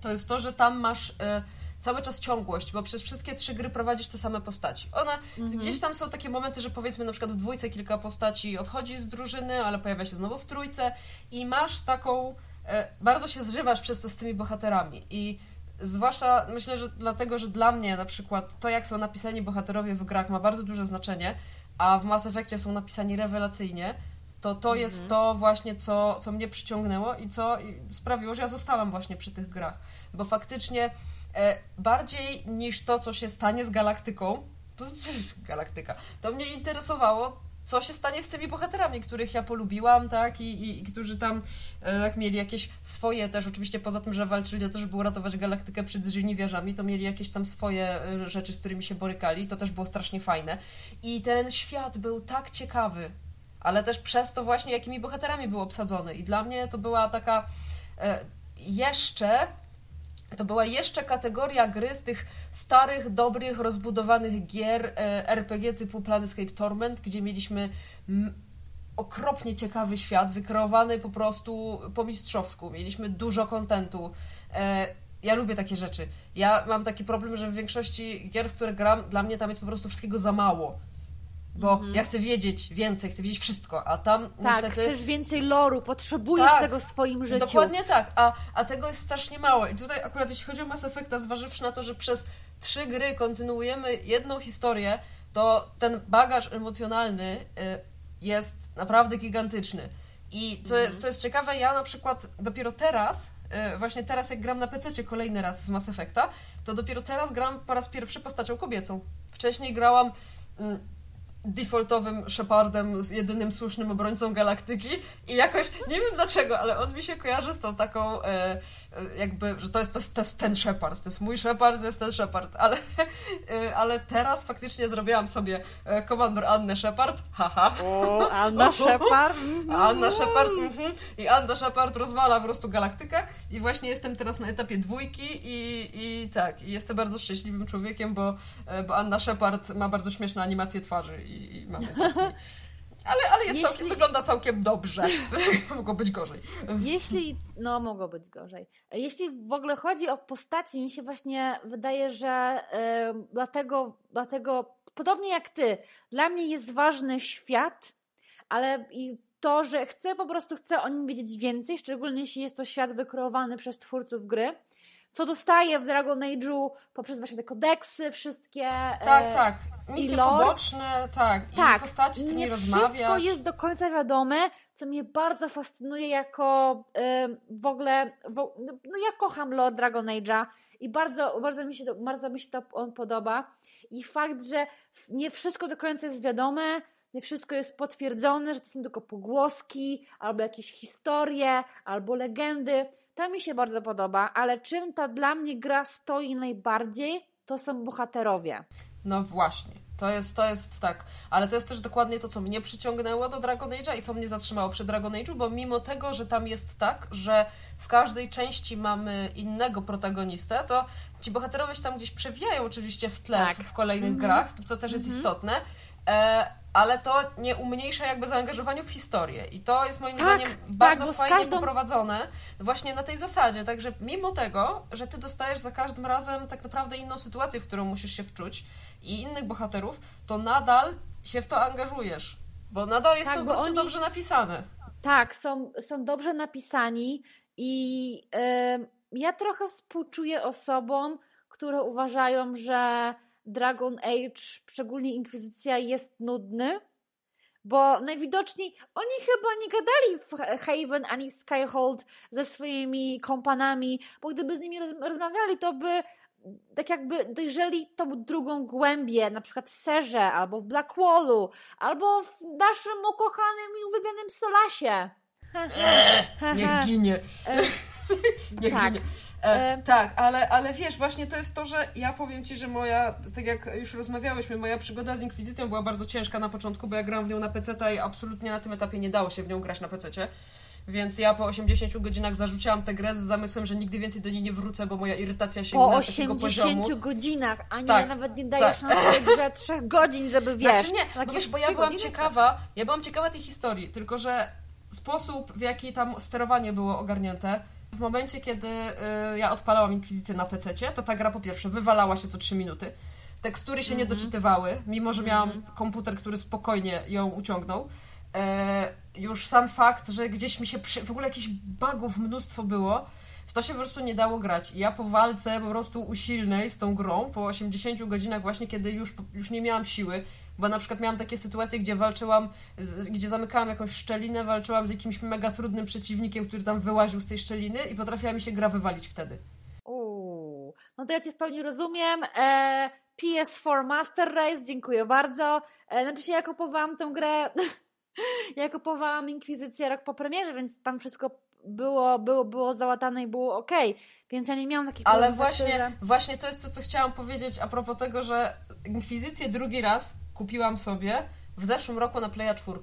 Speaker 2: to jest to, że tam masz e, cały czas ciągłość, bo przez wszystkie trzy gry prowadzisz te same postaci. One, gdzieś tam są takie momenty, że powiedzmy na przykład w dwójce kilka postaci odchodzi z drużyny, ale pojawia się znowu w trójce i masz taką, e, bardzo się zżywasz przez to z tymi bohaterami i zwłaszcza myślę, że dlatego, że dla mnie na przykład to, jak są napisani bohaterowie w grach ma bardzo duże znaczenie, a w Mass Effectie są napisani rewelacyjnie, to to jest to właśnie, co, co mnie przyciągnęło i co sprawiło, że ja zostałam właśnie przy tych grach. Bo faktycznie bardziej niż to, co się stanie z galaktyką, galaktyka, to mnie interesowało, co się stanie z tymi bohaterami, których ja polubiłam, tak, i, i, i którzy tam e, tak, mieli jakieś swoje też, oczywiście poza tym, że walczyli o to, żeby uratować galaktykę przed żniwiarzami, to mieli jakieś tam swoje e, rzeczy, z którymi się borykali, to też było strasznie fajne. I ten świat był tak ciekawy, ale też przez to właśnie, jakimi bohaterami był obsadzony. I dla mnie to była taka e, jeszcze, to była jeszcze kategoria gry z tych starych, dobrych, rozbudowanych gier e, RPG typu Planescape Torment, gdzie mieliśmy okropnie ciekawy świat, wykreowany po prostu po mistrzowsku. Mieliśmy dużo kontentu. E, ja lubię takie rzeczy. Ja mam taki problem, że w większości gier, w które gram, dla mnie tam jest po prostu wszystkiego za mało. Bo ja chcę wiedzieć więcej, chcę wiedzieć wszystko, a tam
Speaker 1: Tak,
Speaker 2: niestety...
Speaker 1: chcesz więcej loru, potrzebujesz
Speaker 2: Tak,
Speaker 1: tego w swoim życiu.
Speaker 2: Dokładnie tak, a, a tego jest strasznie mało. I tutaj akurat jeśli chodzi o Mass Effecta, zważywszy na to, że przez trzy gry kontynuujemy jedną historię, to ten bagaż emocjonalny y, jest naprawdę gigantyczny. I co, jest, co jest ciekawe, ja na przykład dopiero teraz, y, właśnie teraz jak gram na PC kolejny raz w Mass Effecta, to dopiero teraz gram po raz pierwszy postacią kobiecą. Wcześniej grałam mm, defaultowym Shepardem, jedynym słusznym obrońcą galaktyki i jakoś, nie wiem dlaczego, ale on mi się kojarzy z tą taką e, e jakby, że to jest, to jest, to jest ten Shepard, to jest mój Shepard, to jest ten Shepard, ale, e, ale teraz faktycznie zrobiłam sobie e, komandor Annę Shepard, haha.
Speaker 1: O, Anna Shepard.
Speaker 2: Anna Shepard, mhm. i Anna Shepard rozwala po prostu galaktykę i właśnie jestem teraz na etapie dwójki i, i tak, i jestem bardzo szczęśliwym człowiekiem, bo, e, bo Anna Shepard ma bardzo śmieszne animacje twarzy i, i mamy Ale, ale jest Jeśli... całkiem, wygląda całkiem dobrze. mogło być gorzej.
Speaker 1: Jeśli, no mogło być gorzej. Jeśli w ogóle chodzi o postaci, mi się właśnie wydaje, że yy, dlatego, dlatego, podobnie jak ty, dla mnie jest ważny świat, ale i to, że chcę po prostu, chcę o nim wiedzieć więcej, szczególnie jeśli jest to świat wykreowany przez twórców gry co dostaję w Dragon Age'u poprzez właśnie te kodeksy wszystkie.
Speaker 2: Tak, e, tak. Misje poboczne, tak. tak. I postaci, z nie rozmawiasz.
Speaker 1: wszystko jest do końca wiadome, co mnie bardzo fascynuje jako e, w ogóle, no ja kocham lore Dragon Age'a i bardzo, bardzo, mi się to, bardzo mi się to on podoba. I fakt, że nie wszystko do końca jest wiadome, nie wszystko jest potwierdzone, że to są tylko pogłoski, albo jakieś historie, albo legendy to mi się bardzo podoba, ale czym ta dla mnie gra stoi najbardziej, to są bohaterowie.
Speaker 2: No właśnie. To jest, to jest tak, ale to jest też dokładnie to, co mnie przyciągnęło do Dragon Age'a i co mnie zatrzymało przy Dragon Age'u, bo mimo tego, że tam jest tak, że w każdej części mamy innego protagonistę, to ci bohaterowie się tam gdzieś przewijają oczywiście w tle tak. w kolejnych mm -hmm. grach, co też jest mm -hmm. istotne, ale to nie umniejsza jakby zaangażowaniu w historię. I to jest moim tak, zdaniem tak, bardzo tak, fajnie każdą... poprowadzone właśnie na tej zasadzie. Także mimo tego, że ty dostajesz za każdym razem tak naprawdę inną sytuację, w którą musisz się wczuć i innych bohaterów, to nadal się w to angażujesz. Bo nadal jest tak, to po prostu oni... dobrze napisane.
Speaker 1: Tak, są, są dobrze napisani i yy, ja trochę współczuję osobom, które uważają, że Dragon Age, szczególnie Inkwizycja, jest nudny, bo najwidoczniej oni chyba nie gadali w Haven ani w Skyhold ze swoimi kompanami, bo gdyby z nimi rozmawiali, to by tak jakby dojrzeli tą drugą głębię, na przykład w Serze, albo w Blackwallu, albo w naszym ukochanym i uwielbianym Solasie.
Speaker 2: Eee, niech ginie. E, niech tak. ginie. E, tak, ale, ale wiesz, właśnie to jest to, że ja powiem Ci, że moja, tak jak już rozmawiałyśmy, moja przygoda z Inkwizycją była bardzo ciężka na początku, bo ja grałam w nią na PC i absolutnie na tym etapie nie dało się w nią grać na PC. Więc ja po 80 godzinach zarzuciłam tę grę z zamysłem, że nigdy więcej do niej nie wrócę, bo moja irytacja się
Speaker 1: Po 80 godzinach, a nie tak, nawet nie dajesz tak. swojej grze 3 godzin, żeby wiesz.
Speaker 2: Znaczy nie, bo wiesz, bo ja byłam ciekawa, ja byłam ciekawa tej historii, tylko że sposób, w jaki tam sterowanie było ogarnięte, w momencie, kiedy y, ja odpalałam Inkwizycję na PC, to ta gra po pierwsze wywalała się co 3 minuty. Tekstury się mm -hmm. nie mhm. doczytywały, mimo że miałam mm -hmm. komputer, który spokojnie ją uciągnął. E, już sam fakt, że gdzieś mi się przy... w ogóle jakichś bugów mnóstwo było, w to się po prostu nie dało grać. I ja po walce po prostu usilnej z tą grą, po 80 godzinach właśnie, kiedy już, już nie miałam siły, bo na przykład miałam takie sytuacje, gdzie walczyłam, gdzie zamykałam jakąś szczelinę, walczyłam z jakimś mega trudnym przeciwnikiem, który tam wyłaził z tej szczeliny i potrafiła mi się gra wywalić wtedy.
Speaker 1: Uuu, no to ja Cię w pełni rozumiem. E, PS4 Master Race, dziękuję bardzo. E, znaczy się ja kupowałam tę grę, ja kupowałam Inkwizycję rok po premierze, więc tam wszystko było, było, było załatane i było ok, więc ja nie miałam takiego
Speaker 2: Ale właśnie, właśnie to jest to, co chciałam powiedzieć a propos tego, że Inkwizycję drugi raz kupiłam sobie w zeszłym roku na Playa 4.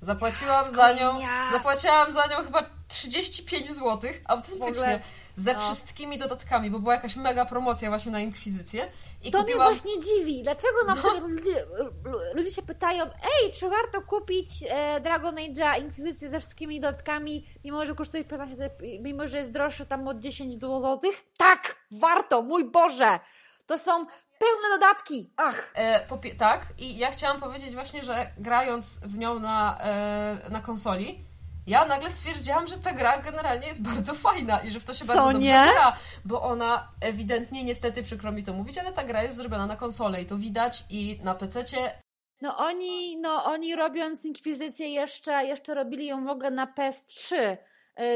Speaker 2: Zapłaciłam za nią, zapłaciłam za nią chyba 35 zł, autentycznie, ze no. wszystkimi dodatkami, bo była jakaś mega promocja właśnie na Inkwizycję.
Speaker 1: I to kupiłam... mnie właśnie dziwi. Dlaczego na no. przykład no. ludzie, ludzie, się pytają, ej, czy warto kupić e, Dragon Age'a Inkwizycję ze wszystkimi dodatkami, mimo że kosztuje 15, mimo że jest droższe tam od 10 zł? Tak, warto, mój Boże! To są pełne dodatki! Ach!
Speaker 2: E, tak, i ja chciałam powiedzieć właśnie, że grając w nią na, e, na konsoli, ja nagle stwierdziłam, że ta gra generalnie jest bardzo fajna i że w to się
Speaker 1: Co,
Speaker 2: bardzo dobrze
Speaker 1: nie?
Speaker 2: gra, bo ona ewidentnie, niestety przykro mi to mówić, ale ta gra jest zrobiona na konsolę i to widać i na PC-cie
Speaker 1: No oni, no oni robiąc Inkwizycję jeszcze, jeszcze robili ją w ogóle na PS3, y,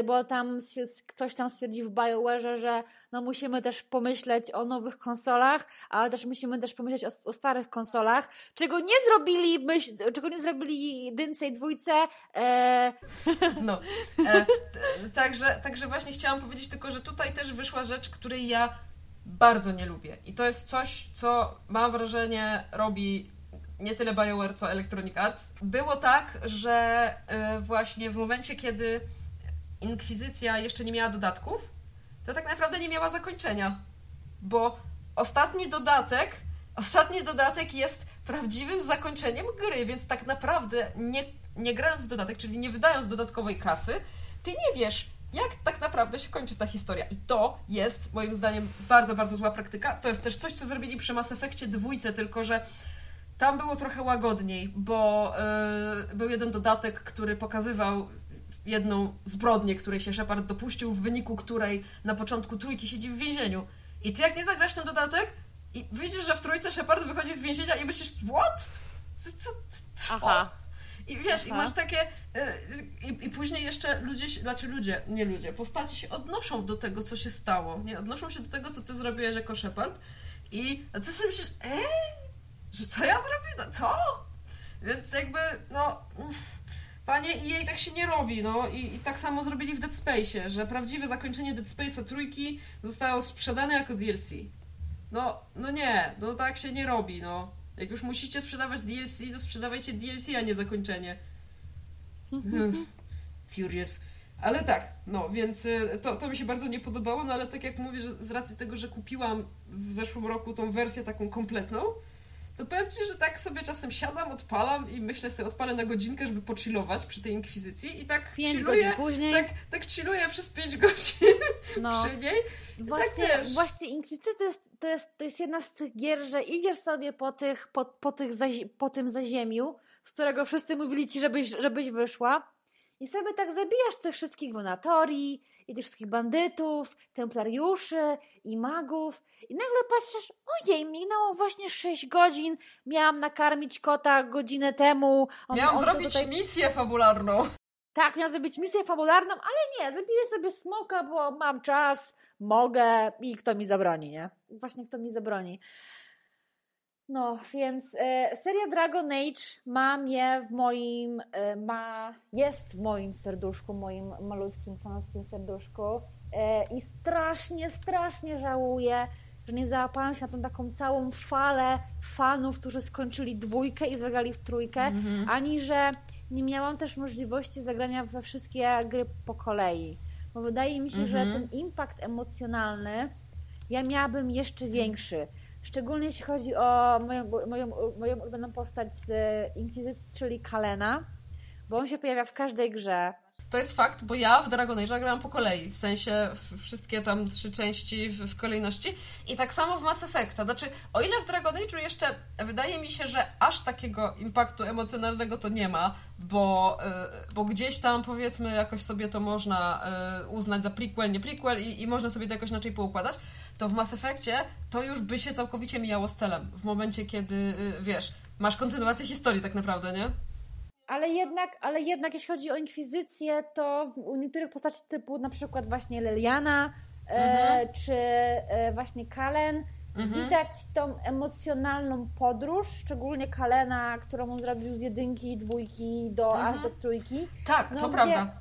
Speaker 1: bo tam ktoś tam stwierdził w BioWare, że no musimy też pomyśleć o nowych konsolach, ale też musimy też pomyśleć o, o starych konsolach, czego nie zrobili, myśl, czego nie zrobili jedynce i dwójce, e,
Speaker 2: No, e, także, także właśnie chciałam powiedzieć tylko, że tutaj też wyszła rzecz, której ja bardzo nie lubię. I to jest coś, co mam wrażenie robi nie tyle BioWare, co Electronic Arts. Było tak, że e, właśnie w momencie, kiedy Inkwizycja jeszcze nie miała dodatków, to tak naprawdę nie miała zakończenia. Bo ostatni dodatek, ostatni dodatek jest prawdziwym zakończeniem gry, więc tak naprawdę nie, nie grając w dodatek, czyli nie wydając dodatkowej kasy, ty nie wiesz, jak tak naprawdę się kończy ta historia. I to jest, moim zdaniem, bardzo, bardzo zła praktyka. To jest też coś, co zrobili przy Mass Effectie dwójce, tylko że tam było trochę łagodniej, bo yy, był jeden dodatek, który pokazywał jedną zbrodnię, której się Shepard dopuścił, w wyniku której na początku trójki siedzi w więzieniu. I ty jak nie zagrasz ten dodatek i widzisz, że w trójce Shepard wychodzi z więzienia i myślisz, what? Co? co, co?
Speaker 1: aha.
Speaker 2: I wiesz, i
Speaker 1: Aha.
Speaker 2: masz takie. e, I, I później jeszcze ludzie, znaczy ludzie, nie ludzie, postaci się odnoszą do tego, co się stało. Nie odnoszą się do tego, co ty zrobiłeś jako Shepard. I ty sobie myślisz, ej, że co ja zrobię? Co? Więc jakby, no. Panie, i jej tak się nie robi, no i, i tak samo zrobili w Dead Space'ie, że prawdziwe zakończenie Dead Space'a trójki zostało sprzedane jako DLC. No, no nie, no tak się nie robi, no. Jak już musicie sprzedawać DLC, to sprzedawajcie DLC, a nie zakończenie. Furious. Ale tak, no więc y, to, to mi się bardzo nie podobało, no ale tak jak mówię, że z racji tego, że kupiłam w zeszłym roku tą wersję taką kompletną, to powiem Ci, że tak sobie czasem siadam, odpalam i myślę sobie, odpalę na godzinkę, żeby pochillować przy tej inkwizycji i tak
Speaker 1: Pięć
Speaker 2: chilluję,
Speaker 1: godzin później,
Speaker 2: tak, tak chilluję przez 5 godzin
Speaker 1: no.
Speaker 2: przy niej.
Speaker 1: Właśnie,
Speaker 2: wiesz.
Speaker 1: właśnie Inkwizycja to jest, to, jest, to jest jedna z tych gier, że idziesz sobie po, tych, po, po, tych zazi- po tym zaziemiu, z którego wszyscy mówili ci, żebyś, żebyś wyszła i sobie tak zabijasz tych wszystkich Venatori i tych wszystkich bandytów, templariuszy i magów i nagle patrzysz, ojej, minęło właśnie 6 godzin, miałam nakarmić kota godzinę temu. On,
Speaker 2: Miałam
Speaker 1: on
Speaker 2: zrobić
Speaker 1: tutaj-
Speaker 2: misję fabularną.
Speaker 1: tak, miałam zrobić misję fabularną, ale nie, zabiję sobie smoka, bo mam czas, mogę i kto mi zabroni, nie? Właśnie kto mi zabroni. No, więc e, seria Dragon Age ma mnie w moim, e, ma, jest w moim serduszku, moim malutkim fanskim serduszku e, i strasznie, strasznie żałuję, że nie załapałam się na tą taką całą falę fanów, którzy skończyli dwójkę i zagrali w trójkę, ani że nie miałam też możliwości zagrania we wszystkie gry po kolei. Bo wydaje mi się, że
Speaker 2: Mhm.
Speaker 1: ten impact emocjonalny ja miałabym jeszcze większy. Szczególnie jeśli chodzi o moją, moją, moją ulubioną postać z Inkwizycji, czyli Kalena, bo on się pojawia w każdej grze.
Speaker 2: To jest fakt, bo ja w Dragon Age grałam po kolei, w sensie wszystkie tam trzy części w, w kolejności i tak samo w Mass Effecta. Znaczy, o ile w Dragon Age'u jeszcze wydaje mi się, że aż takiego impaktu emocjonalnego to nie ma, bo, y, bo gdzieś tam powiedzmy jakoś sobie to można y, uznać za prequel, nie prequel i, i można sobie to jakoś inaczej poukładać, to w Mass Effectie to już by się całkowicie mijało z celem. W momencie, kiedy, y, wiesz, masz kontynuację historii tak naprawdę, nie?
Speaker 1: Ale jednak, ale jednak jeśli chodzi o Inkwizycję, to u niektórych postaci typu na przykład właśnie Leliana e,
Speaker 2: Mhm.
Speaker 1: czy e, właśnie Kalen
Speaker 2: Mhm.
Speaker 1: widać tą emocjonalną podróż, szczególnie Kalena, którą on zrobił z jedynki dwójki do
Speaker 2: Mhm.
Speaker 1: aż do trójki.
Speaker 2: Tak,
Speaker 1: No,
Speaker 2: to
Speaker 1: gdzie-
Speaker 2: prawda.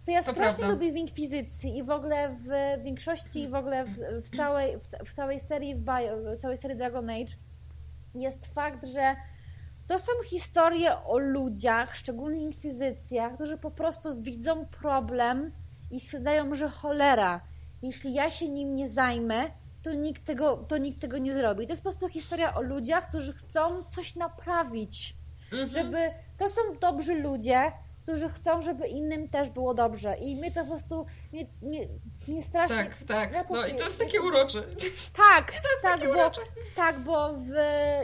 Speaker 1: Co ja
Speaker 2: To
Speaker 1: strasznie
Speaker 2: prawda.
Speaker 1: lubię w Inkwizycji i w ogóle w większości, w ogóle w, w, całej, w, w całej serii w, Bio, w całej serii Dragon Age jest fakt, że to są historie o ludziach, szczególnie Inkwizycja, którzy po prostu widzą problem i stwierdzają, że cholera, jeśli ja się nim nie zajmę, to nikt tego, to nikt tego nie zrobi. To jest po prostu historia o ludziach, którzy chcą coś naprawić
Speaker 2: Mhm.
Speaker 1: żeby to są dobrzy ludzie, którzy chcą, żeby innym też było dobrze. I mnie to po prostu nie, nie, nie strasznie.
Speaker 2: Tak, tak.
Speaker 1: Ja to
Speaker 2: No i to jest takie urocze.
Speaker 1: Tak, tak, bo,
Speaker 2: urocze.
Speaker 1: tak, bo w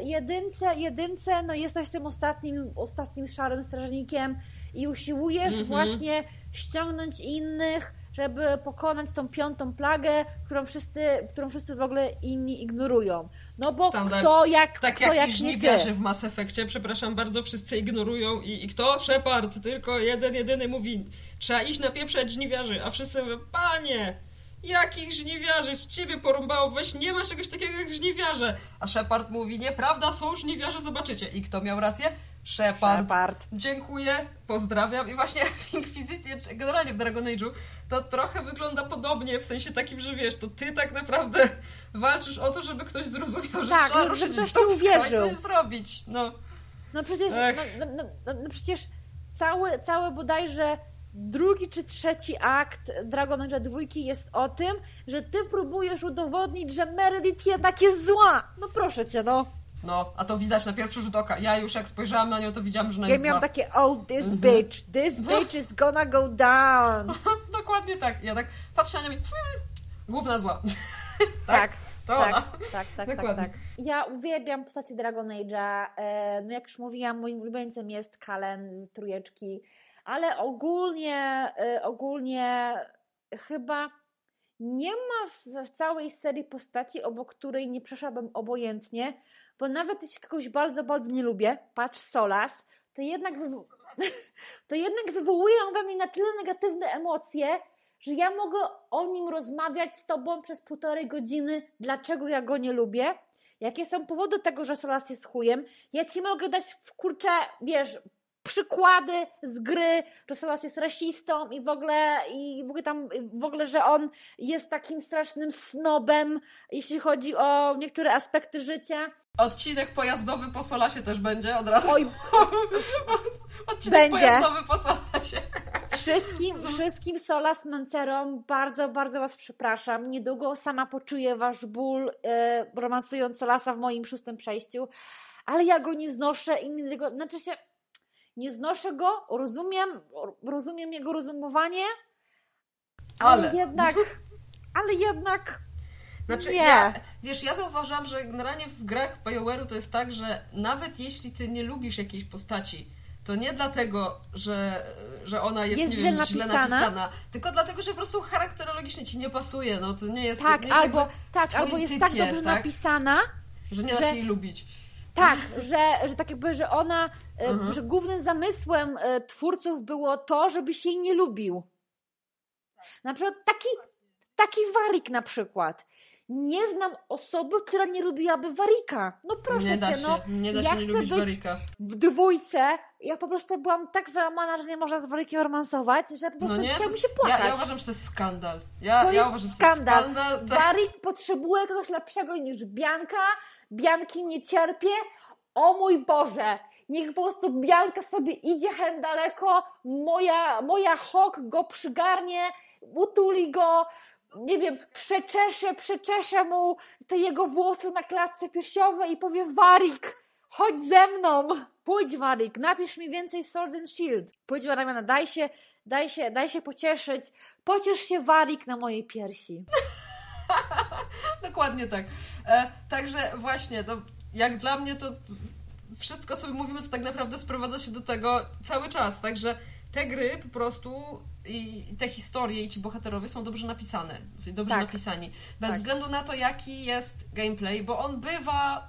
Speaker 1: jedynce, jedynce no jesteś tym ostatnim, ostatnim szarym strażnikiem i usiłujesz
Speaker 2: Mhm.
Speaker 1: właśnie ściągnąć innych, żeby pokonać tą piątą plagę, którą wszyscy, którą wszyscy w ogóle inni ignorują. No bo
Speaker 2: Standard.
Speaker 1: kto jak,
Speaker 2: Tak
Speaker 1: kto
Speaker 2: jak,
Speaker 1: jak nie ty.
Speaker 2: w Mass Effectie, przepraszam bardzo, wszyscy ignorują i, i kto? Shepard, tylko jeden, jedyny mówi trzeba iść napieprzać żniwiarzy, a wszyscy mówią, panie, jakich żniwiarzy? Ciebie porąbało, weź nie ma czegoś takiego jak żniwiarze. A Shepard mówi, nieprawda, są żniwiarze, zobaczycie. I kto miał rację? Shepard.
Speaker 1: Shepard.
Speaker 2: Dziękuję, pozdrawiam. I właśnie w Inkwizycji, generalnie w Dragon Age'u, to trochę wygląda podobnie, w sensie takim, że wiesz, to ty tak naprawdę walczysz o to, żeby ktoś zrozumiał, że
Speaker 1: Tak,
Speaker 2: trzeba
Speaker 1: żeby
Speaker 2: ruszyć
Speaker 1: ktoś ci
Speaker 2: dupsko i
Speaker 1: uwierzył.
Speaker 2: coś zrobić. No.
Speaker 1: No przecież,
Speaker 2: Ech.
Speaker 1: no, no, no, no przecież cały, cały bodajże drugi czy trzeci akt Dragon Age dwójki jest o tym, że ty próbujesz udowodnić, że Meredith jednak jest zła. No proszę cię, no.
Speaker 2: No, a to widać na pierwszy rzut oka. Ja już jak spojrzałam na nią, to widziałam, że ona
Speaker 1: Ja
Speaker 2: jest
Speaker 1: miałam
Speaker 2: zła.
Speaker 1: takie, oh, this
Speaker 2: Mhm.
Speaker 1: bitch, this bitch is gonna go down.
Speaker 2: Dokładnie tak. Ja tak patrzę na nią i główna zła.
Speaker 1: Tak.
Speaker 2: To
Speaker 1: tak,
Speaker 2: ona.
Speaker 1: tak, tak, tak,
Speaker 2: Dokładnie.
Speaker 1: tak. Ja uwielbiam postacie Dragon Age'a. E, No jak już mówiłam, moim ulubieńcem jest Kalen z trójeczki, ale ogólnie, e, ogólnie chyba nie ma w, w całej serii postaci, obok której nie przeszłabym obojętnie, bo nawet jeśli kogoś bardzo, bardzo nie lubię, patrz Solas, to jednak, wywo- to jednak wywołuje we mnie na tyle negatywne emocje, że ja mogę o nim rozmawiać z tobą przez półtorej godziny, dlaczego ja go nie lubię, jakie są powody tego, że Solas jest chujem. Ja ci mogę dać w kurczę, wiesz, przykłady z gry, że Solas jest rasistą i w ogóle i w ogóle tam w ogóle, że on jest takim strasznym snobem, jeśli chodzi o niektóre aspekty życia.
Speaker 2: Odcinek pojazdowy po Solasie też będzie od razu.
Speaker 1: Oj,
Speaker 2: Odcinek
Speaker 1: będzie.
Speaker 2: pojazdowy po Solasie.
Speaker 1: Wszystkim, wszystkim Solas Mancerom bardzo, bardzo Was przepraszam. Niedługo sama poczuję Wasz ból, e, romansując Solasa w moim szóstym przejściu, ale ja go nie znoszę i nie tego, znaczy się, nie znoszę go, rozumiem, rozumiem jego rozumowanie, ale,
Speaker 2: Ale.
Speaker 1: jednak, ale jednak
Speaker 2: Znaczy,
Speaker 1: nie.
Speaker 2: ja, wiesz, ja zauważyłam, że generalnie w grach BioWare'u to jest tak, że nawet jeśli ty nie lubisz jakiejś postaci, to nie dlatego, że, że ona jest,
Speaker 1: Jest
Speaker 2: wiem,
Speaker 1: źle napisana.
Speaker 2: napisana, tylko dlatego, że po prostu charakterologicznie ci nie pasuje. No to nie jest
Speaker 1: tak,
Speaker 2: nie jest
Speaker 1: albo, tak, albo jest
Speaker 2: typie,
Speaker 1: tak dobrze napisana,
Speaker 2: że nie da się jej lubić.
Speaker 1: Tak, że, że tak jakby, że ona, e,
Speaker 2: Mhm.
Speaker 1: że głównym zamysłem e, twórców było to, żeby się jej nie lubił. Na przykład taki, taki Warik na przykład. Nie znam osoby, która nie lubiłaby Warika. No proszę
Speaker 2: nie da
Speaker 1: cię,
Speaker 2: się,
Speaker 1: no.
Speaker 2: nie da
Speaker 1: ja
Speaker 2: się nie
Speaker 1: chcę
Speaker 2: lubić Warika.
Speaker 1: w dwójce. Ja po prostu byłam tak załamana, że nie można z Warikiem romansować, że po prostu
Speaker 2: No nie,
Speaker 1: chciałam się płakać.
Speaker 2: ja, ja uważam, że to jest skandal. Ja,
Speaker 1: To
Speaker 2: ja
Speaker 1: jest
Speaker 2: uważam,
Speaker 1: skandal.
Speaker 2: to jest skandal. Tak.
Speaker 1: Warik potrzebuje kogoś lepszego niż Bianka. Bianki nie cierpię. O mój Boże! Niech po prostu Bianka sobie idzie hen daleko, moja, moja hok go przygarnie, utuli go, nie wiem, przeczesze, przeczesze mu te jego włosy na klatce piersiowej i powie Warik, chodź ze mną! Pójdź Warik, napisz mi więcej Swords and Shield. Pójdź na ramiona, daj się, daj się, daj się pocieszyć. Pociesz się Warik na mojej piersi.
Speaker 2: Dokładnie tak. E, także właśnie, to jak dla mnie to wszystko, co my mówimy, to tak naprawdę sprowadza się do tego cały czas. Także te gry po prostu i te historie i ci bohaterowie są dobrze napisane, są dobrze
Speaker 1: Tak.
Speaker 2: napisani. Bez
Speaker 1: Tak.
Speaker 2: względu na to, jaki jest gameplay, bo on bywa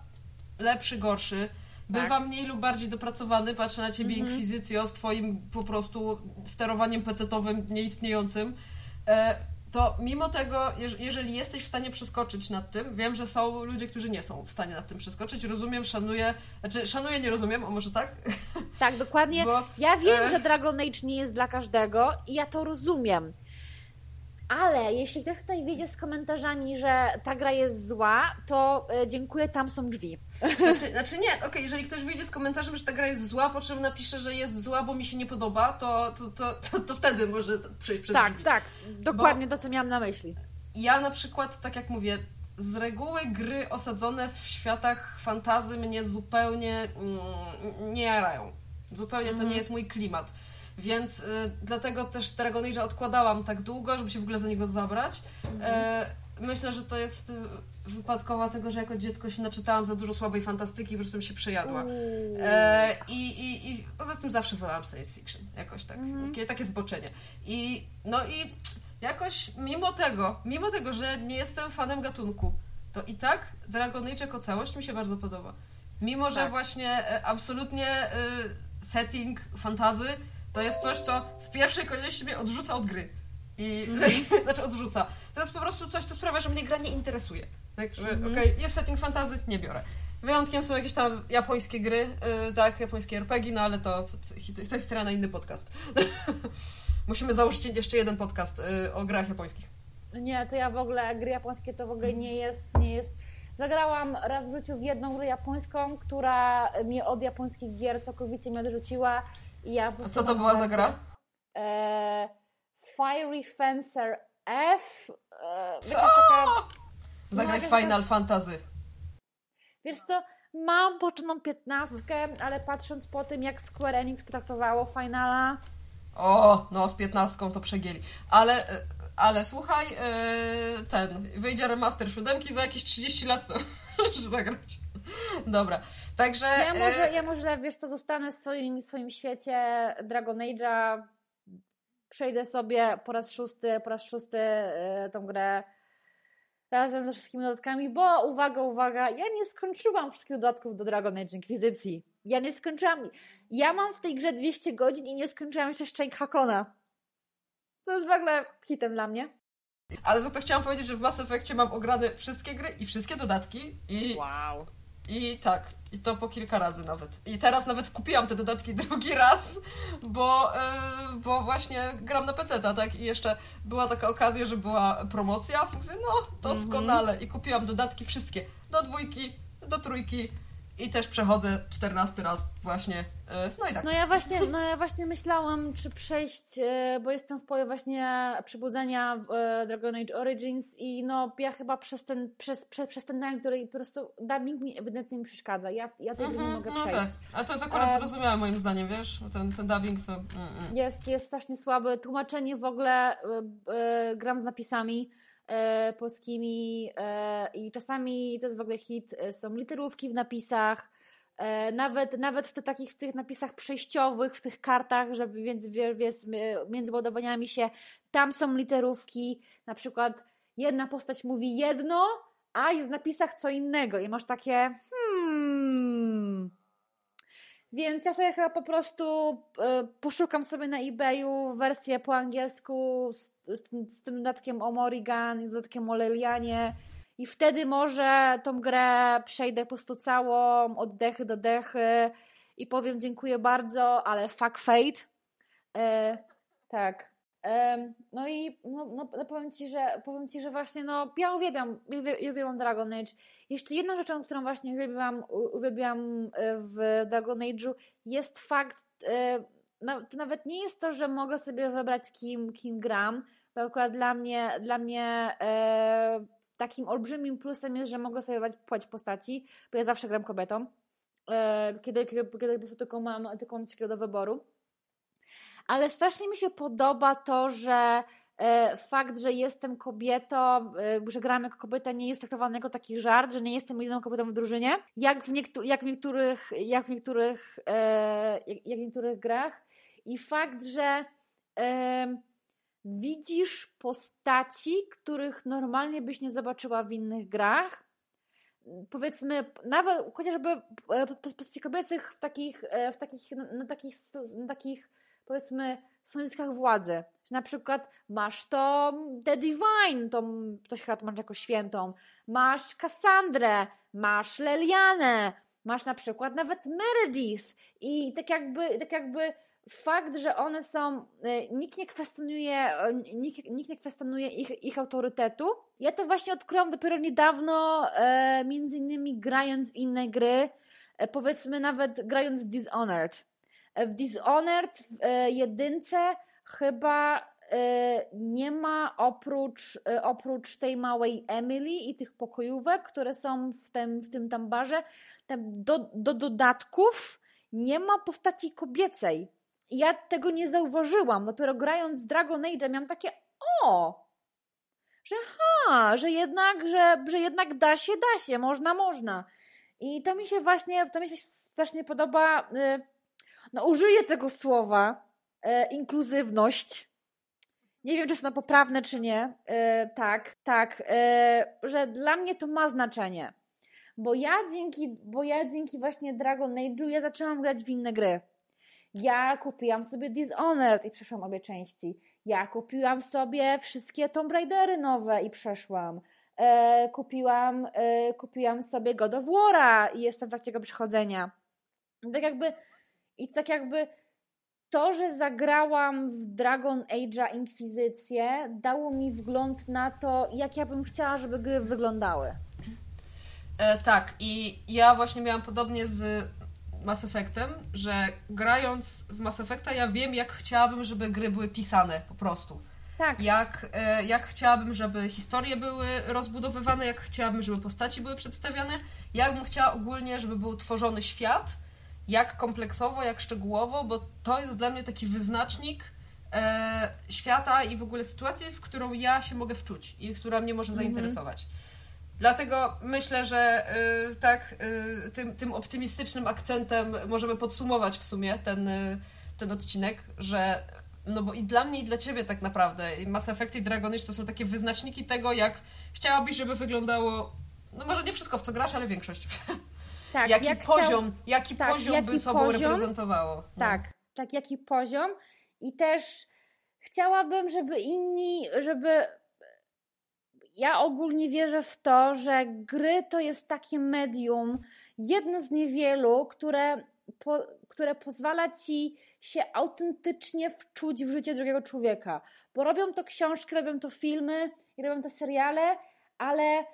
Speaker 2: lepszy, gorszy. Bywa
Speaker 1: Tak.
Speaker 2: mniej lub bardziej dopracowany. Patrzę na ciebie,
Speaker 1: Mhm.
Speaker 2: Inkwizycjo, z twoim po prostu sterowaniem pecetowym nieistniejącym. E, to mimo tego, jeż- jeżeli jesteś w stanie przeskoczyć nad tym, wiem, że są ludzie, którzy nie są w stanie nad tym przeskoczyć. Rozumiem, szanuję, znaczy szanuję, nie rozumiem, a może tak?
Speaker 1: Tak, dokładnie.
Speaker 2: Bo,
Speaker 1: Ja wiem,
Speaker 2: e,
Speaker 1: że Dragon Age nie jest dla każdego i ja to rozumiem. Ale jeśli ktoś tutaj wiedzie z komentarzami, że ta gra jest zła, to e, dziękuję, tam są drzwi.
Speaker 2: Znaczy, znaczy nie, okej, jeżeli ktoś wyjdzie z komentarzem, że ta gra jest zła, po czym napisze, że jest zła, bo mi się nie podoba, to, to, to, to, to wtedy może przejść przez
Speaker 1: tak,
Speaker 2: drzwi.
Speaker 1: tak, dokładnie to, co miałam na myśli.
Speaker 2: Ja na przykład, tak jak mówię, z reguły gry osadzone w światach fantazy mnie zupełnie mm, nie jarają. Zupełnie to
Speaker 1: Mhm.
Speaker 2: nie jest mój klimat. Więc y, dlatego też Dragon odkładałam tak długo, żeby się w ogóle za niego zabrać.
Speaker 1: Mhm.
Speaker 2: E, myślę, że to jest y, wypadkowa tego, że jako dziecko się naczytałam za dużo słabej fantastyki i po prostu mi się przejadła. E, i, i, I poza tym zawsze wolałam science fiction, jakoś tak,
Speaker 1: Mhm.
Speaker 2: takie, takie zboczenie. I no i jakoś mimo tego, mimo tego, że nie jestem fanem gatunku, to i tak Dragon Age jako całość mi się bardzo podoba. Mimo, że
Speaker 1: Tak.
Speaker 2: właśnie e, absolutnie e, setting fantazy to jest coś, co w pierwszej kolejności mnie odrzuca od gry. I znaczy odrzuca. To jest po prostu coś, co sprawia, że mnie gra nie interesuje. Także
Speaker 1: Mhm.
Speaker 2: okej, jest setting fantazy, nie biorę. Wyjątkiem są jakieś tam japońskie gry, yy, tak, japońskie RPG, no ale to, to, to, to historia na inny podcast. Musimy założyć jeszcze jeden podcast yy, o grach japońskich.
Speaker 1: Nie, to ja w ogóle gry japońskie to w ogóle nie jest, nie jest. Zagrałam raz w życiu w jedną grę japońską, która mnie od japońskich gier całkowicie mnie odrzuciła. I ja
Speaker 2: A co to była za gra?
Speaker 1: E, Fiery Fencer F. E,
Speaker 2: Co?
Speaker 1: taka,
Speaker 2: Zagraj
Speaker 1: No,
Speaker 2: Final Fantasy.
Speaker 1: wiesz co, mam poczoną piętnastkę, ale patrząc po tym, jak Square Enix potraktowało Finala,
Speaker 2: O, no z piętnastką to przegięli. Ale, y, ale słuchaj, y, ten, wyjdzie remaster siódemki za jakieś 30 lat, to możesz zagrać. Dobra, także...
Speaker 1: Ja
Speaker 2: y,
Speaker 1: może, ja może wiesz co, zostanę w swoim, swoim świecie Dragon Age'a, przejdę sobie po raz szósty, po raz szósty e, tą grę razem ze wszystkimi dodatkami, bo uwaga, uwaga, ja nie skończyłam wszystkich dodatków do Dragon Age Inkwizycji. Ja nie skończyłam. Ja mam w tej grze 200 godzin i nie skończyłam jeszcze Szczęk Hakona. To jest w ogóle hitem dla mnie.
Speaker 2: Ale za to chciałam powiedzieć, że w Mass Effectie mam ograne wszystkie gry i wszystkie dodatki i,
Speaker 1: Wow.
Speaker 2: I tak, i to po kilka razy nawet. I teraz nawet kupiłam te dodatki drugi raz, bo, y, bo właśnie gram na PC, tak? I jeszcze była taka okazja, że była promocja. Mówię, no doskonale. I kupiłam dodatki wszystkie. Do dwójki, do trójki i też przechodzę 14 raz właśnie. y, No i tak.
Speaker 1: No ja właśnie, no ja właśnie myślałam, czy przejść, e, bo jestem w połowie właśnie przebudzenia e, Dragon Age Origins i no ja chyba przez ten, przez, przez, przez ten dzień, który po prostu dubbing mi ewidentnie mi przeszkadza. Ja, ja tego nie
Speaker 2: Mhm,
Speaker 1: mogę
Speaker 2: no
Speaker 1: przejść.
Speaker 2: tak. Ale to jest akurat zrozumiałe moim zdaniem, wiesz? Ten, ten dubbing to... Mm, mm.
Speaker 1: Jest, jest strasznie słaby. Tłumaczenie w ogóle e, e, gram z napisami e, polskimi e, i czasami to jest w ogóle hit. e, Są literówki w napisach. E, nawet, nawet w, te, takich, w tych napisach przejściowych, w tych kartach, żeby wiesz, m- między ładowaniami się, tam są literówki. Na przykład jedna postać mówi jedno, a jest w napisach co innego. I masz takie hmm. Więc ja sobie chyba po prostu e, poszukam sobie na eBayu wersję po angielsku z, z, z tym dodatkiem o Morrigan i z dodatkiem o Lelianie i wtedy może tą grę przejdę po prostu całą, od dechy do dechy i powiem dziękuję bardzo, ale fuck fate. E, tak. No i no, no, no powiem, ci, że, powiem Ci, że właśnie no, ja uwielbiam, uwie- uwielbiam Dragon Age. Jeszcze jedną rzeczą, którą właśnie uwielbiam, uwielbiam e, w Dragon Age'u jest fakt, e, to nawet nie jest to, że mogę sobie wybrać kim, kim gram, bo akurat dla mnie, dla mnie e, takim olbrzymim plusem jest, że mogę sobie wybrać płeć postaci, bo ja zawsze gram kobietą, kiedy, kiedy, kiedy tylko mam, tylko mam do wyboru. Ale strasznie mi się podoba to, że e, fakt, że jestem kobietą, e, że gram jako kobieta nie jest traktowany jako taki żart, że nie jestem jedyną kobietą w drużynie, jak w, niektó- jak w niektórych, jak w niektórych, e, jak, w niektórych grach. I fakt, że widzisz postaci, których normalnie byś nie zobaczyła w innych grach. Powiedzmy, nawet chociażby postaci kobiecych w takich, w takich, na takich, na takich powiedzmy stanowiskach władzy. Że na przykład masz to The Divine, to, to się chyba tłumaczy jako świętą, masz Cassandrę, masz Lelianę, masz na przykład nawet Meredith i tak jakby, tak jakby fakt, że one są, e, nikt nie kwestionuje, e, nikt, nikt nie kwestionuje ich, ich autorytetu. Ja to właśnie odkryłam dopiero niedawno, e, między innymi grając w inne gry, powiedzmy nawet grając w Dishonored. W Dishonored w e, jedynce chyba e, nie ma oprócz, e, oprócz tej małej Emily i tych pokojówek, które są w tym, w tym tam barze, tam do, do dodatków nie ma postaci kobiecej. Ja tego nie zauważyłam. Dopiero grając z Dragon Age miałam takie o! Że ma, że jednak, że, że jednak da się, da się, można, można. I to mi się właśnie, to mi się strasznie podoba, y, no użyję tego słowa, y, inkluzywność. Nie wiem, czy jest ono poprawne, czy nie. Y, tak, tak, że dla mnie to ma znaczenie. Bo ja dzięki, bo ja dzięki właśnie Dragon Age'u ja zaczęłam grać w inne gry. Ja kupiłam sobie Dishonored i przeszłam obie części. Ja kupiłam sobie wszystkie Tomb Raidery nowe i przeszłam. E, kupiłam, e, kupiłam sobie God of War'a i jestem w trakcie jego przechodzenia. Tak jakby, i tak jakby to, że zagrałam w Dragon Age'a Inkwizycję, dało mi wgląd na to, jak ja bym chciała, żeby gry wyglądały.
Speaker 2: E, tak, i ja właśnie miałam podobnie z Mass Effectem, że grając w Mass Effecta ja wiem, jak chciałabym, żeby gry były pisane po prostu.
Speaker 1: Tak.
Speaker 2: Jak, e, jak chciałabym, żeby historie były rozbudowywane, jak chciałabym, żeby postaci były przedstawiane, jak bym chciała ogólnie, żeby był tworzony świat, jak kompleksowo, jak szczegółowo, bo to jest dla mnie taki wyznacznik e, świata i w ogóle sytuacji, w którą ja się mogę wczuć i która mnie może mhm. zainteresować. Dlatego myślę, że y, tak, y, tym, tym optymistycznym akcentem możemy podsumować w sumie ten, y, ten odcinek, że no bo i dla mnie, i dla ciebie tak naprawdę Mass Effect i Dragon Age to są takie wyznaczniki tego, jak chciałabyś, żeby wyglądało, no może nie wszystko w co grasz, ale większość. Tak, jaki jak poziom, chciał... jaki tak, poziom jaki by sobą poziom, reprezentowało. No.
Speaker 1: Tak, tak, jaki poziom i też chciałabym, żeby inni, żeby ja ogólnie wierzę w to, że gry to jest takie medium, jedno z niewielu, które, po, które pozwala ci się autentycznie wczuć w życie drugiego człowieka. Bo robią to książki, robią to filmy robią to seriale, ale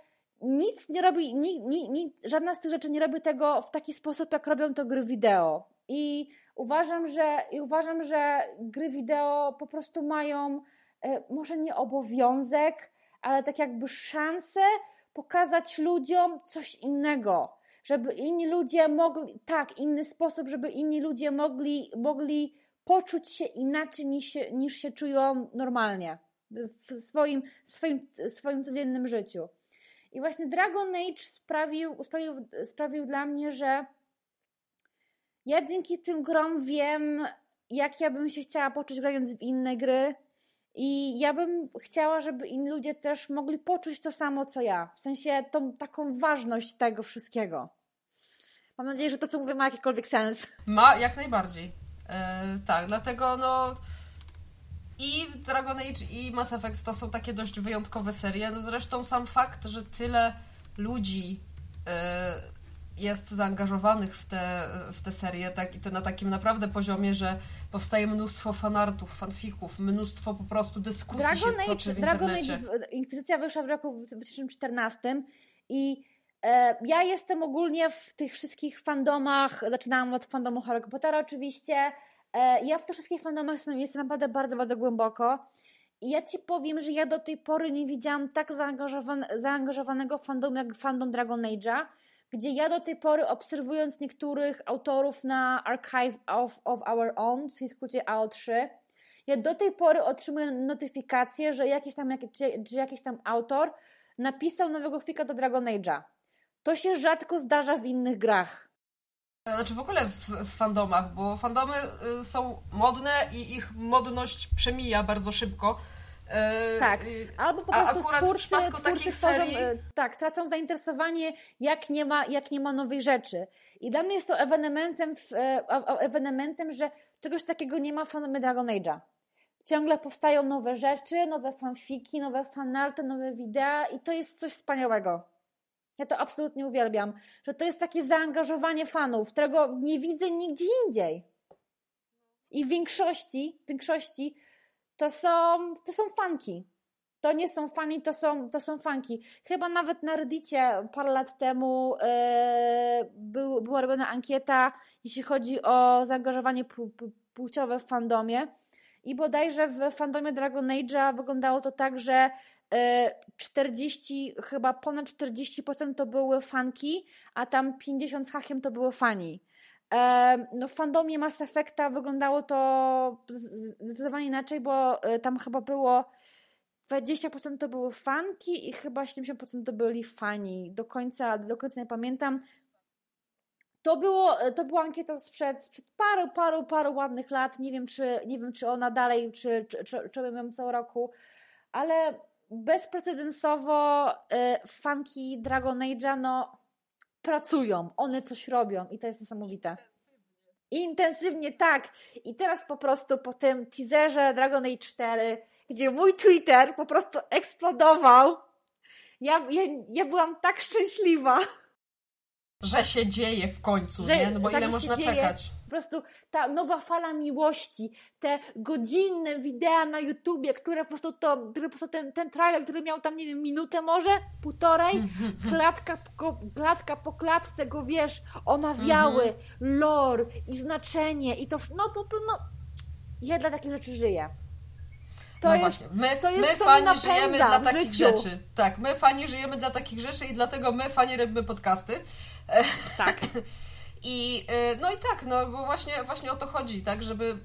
Speaker 1: nic nie robi, ni, ni, ni, żadna z tych rzeczy nie robi tego w taki sposób, jak robią to gry wideo. I uważam, że, i uważam, że gry wideo po prostu mają e, może nie obowiązek, ale tak jakby szansę pokazać ludziom coś innego, żeby inni ludzie mogli, tak, inny sposób, żeby inni ludzie mogli, mogli poczuć się inaczej niż się, niż się czują normalnie w swoim, swoim, swoim codziennym życiu. I właśnie Dragon Age sprawił, sprawił, sprawił dla mnie, że ja dzięki tym grom wiem, jak ja bym się chciała poczuć grając w inne gry, i ja bym chciała, żeby inni ludzie też mogli poczuć to samo, co ja. W sensie tą taką ważność tego wszystkiego. Mam nadzieję, że to, co mówię, ma jakikolwiek sens.
Speaker 2: Ma, jak najbardziej. E, tak, dlatego no i Dragon Age i Mass Effect to są takie dość wyjątkowe serie. No zresztą sam fakt, że tyle ludzi e, jest zaangażowanych w te, w te serie tak, i to na takim naprawdę poziomie, że powstaje mnóstwo fanartów, fanfików, mnóstwo po prostu dyskusji Dragon się toczy w Dragon Age
Speaker 1: Inkwizycja wyszła w roku 2014 i e, ja jestem ogólnie w tych wszystkich fandomach, zaczynałam od fandomu Harry Pottera oczywiście, ja w tych wszystkich fandomach jestem, naprawdę bardzo, bardzo głęboko i ja Ci powiem, że ja do tej pory nie widziałam tak zaangażowan zaangażowanego fandomu jak fandom Dragon Age'a, gdzie ja do tej pory obserwując niektórych autorów na Archive of, of Our Own, w skrócie AO3, ja do tej pory otrzymuję notyfikację, że jakiś tam, że jakiś tam autor napisał nowego fika do Dragon Age'a. To się rzadko zdarza w innych grach.
Speaker 2: Znaczy w ogóle w, w, fandomach, bo fandomy y, są modne i ich modność przemija bardzo szybko.
Speaker 1: E, tak, albo po prostu twórcy, twórcy serii... E, tak, tracą zainteresowanie, jak nie, ma, jak nie ma nowej rzeczy. I dla mnie jest to ewenementem, e, ewenementem że czegoś takiego nie ma w fandomie Dragon Age'a. Ciągle powstają nowe rzeczy, nowe fanfiki, nowe fanarty, nowe wideo i to jest coś wspaniałego. Ja to absolutnie uwielbiam, że to jest takie zaangażowanie fanów, którego nie widzę nigdzie indziej. I w większości, w większości to są, to są fanki. To nie są fani, to są, to są fanki. Chyba nawet na Reddicie parę lat temu yy, był, była robiona ankieta, jeśli chodzi o zaangażowanie płciowe w fandomie. I bodajże w fandomie Dragon Age'a wyglądało to tak, że 40, e, chyba ponad 40% to były fanki, a tam 50 z hakiem to były fani. No w fandomie Mass Effecta wyglądało to zdecydowanie inaczej, bo e, tam chyba było 20% to były fanki i chyba 70% to byli fani. Do końca, do końca nie pamiętam. To, było, to była ankieta sprzed, sprzed paru, paru, paru ładnych lat. Nie wiem, czy, nie wiem, czy ona dalej, czy, czy, czy, czy ją co roku, ale bezprecedensowo y, fanki Dragon Age'a no, pracują, one coś robią i to jest niesamowite. Intensywnie, tak. I teraz po prostu po tym teaserze Dragon Age 4, gdzie mój Twitter po prostu eksplodował, ja, ja, ja byłam tak szczęśliwa.
Speaker 2: Że się dzieje w końcu, że, nie? No bo tak ile można dzieje. czekać?
Speaker 1: Po prostu ta nowa fala miłości, te godzinne wideo na YouTubie, które po prostu to, które po prostu ten, ten trailer, który miał tam, nie wiem, minutę może, półtorej, klatka, klatka po klatce go, wiesz, omawiały, mhm. lore i znaczenie i to, no po prostu, no, ja dla takich rzeczy żyję.
Speaker 2: To no jest, właśnie. My, to jest, my fani żyjemy dla takich rzeczy. Tak, my fani żyjemy dla takich rzeczy i dlatego my fani robimy podcasty.
Speaker 1: Tak.
Speaker 2: I y, no i tak, no bo właśnie, właśnie o to chodzi, tak, żeby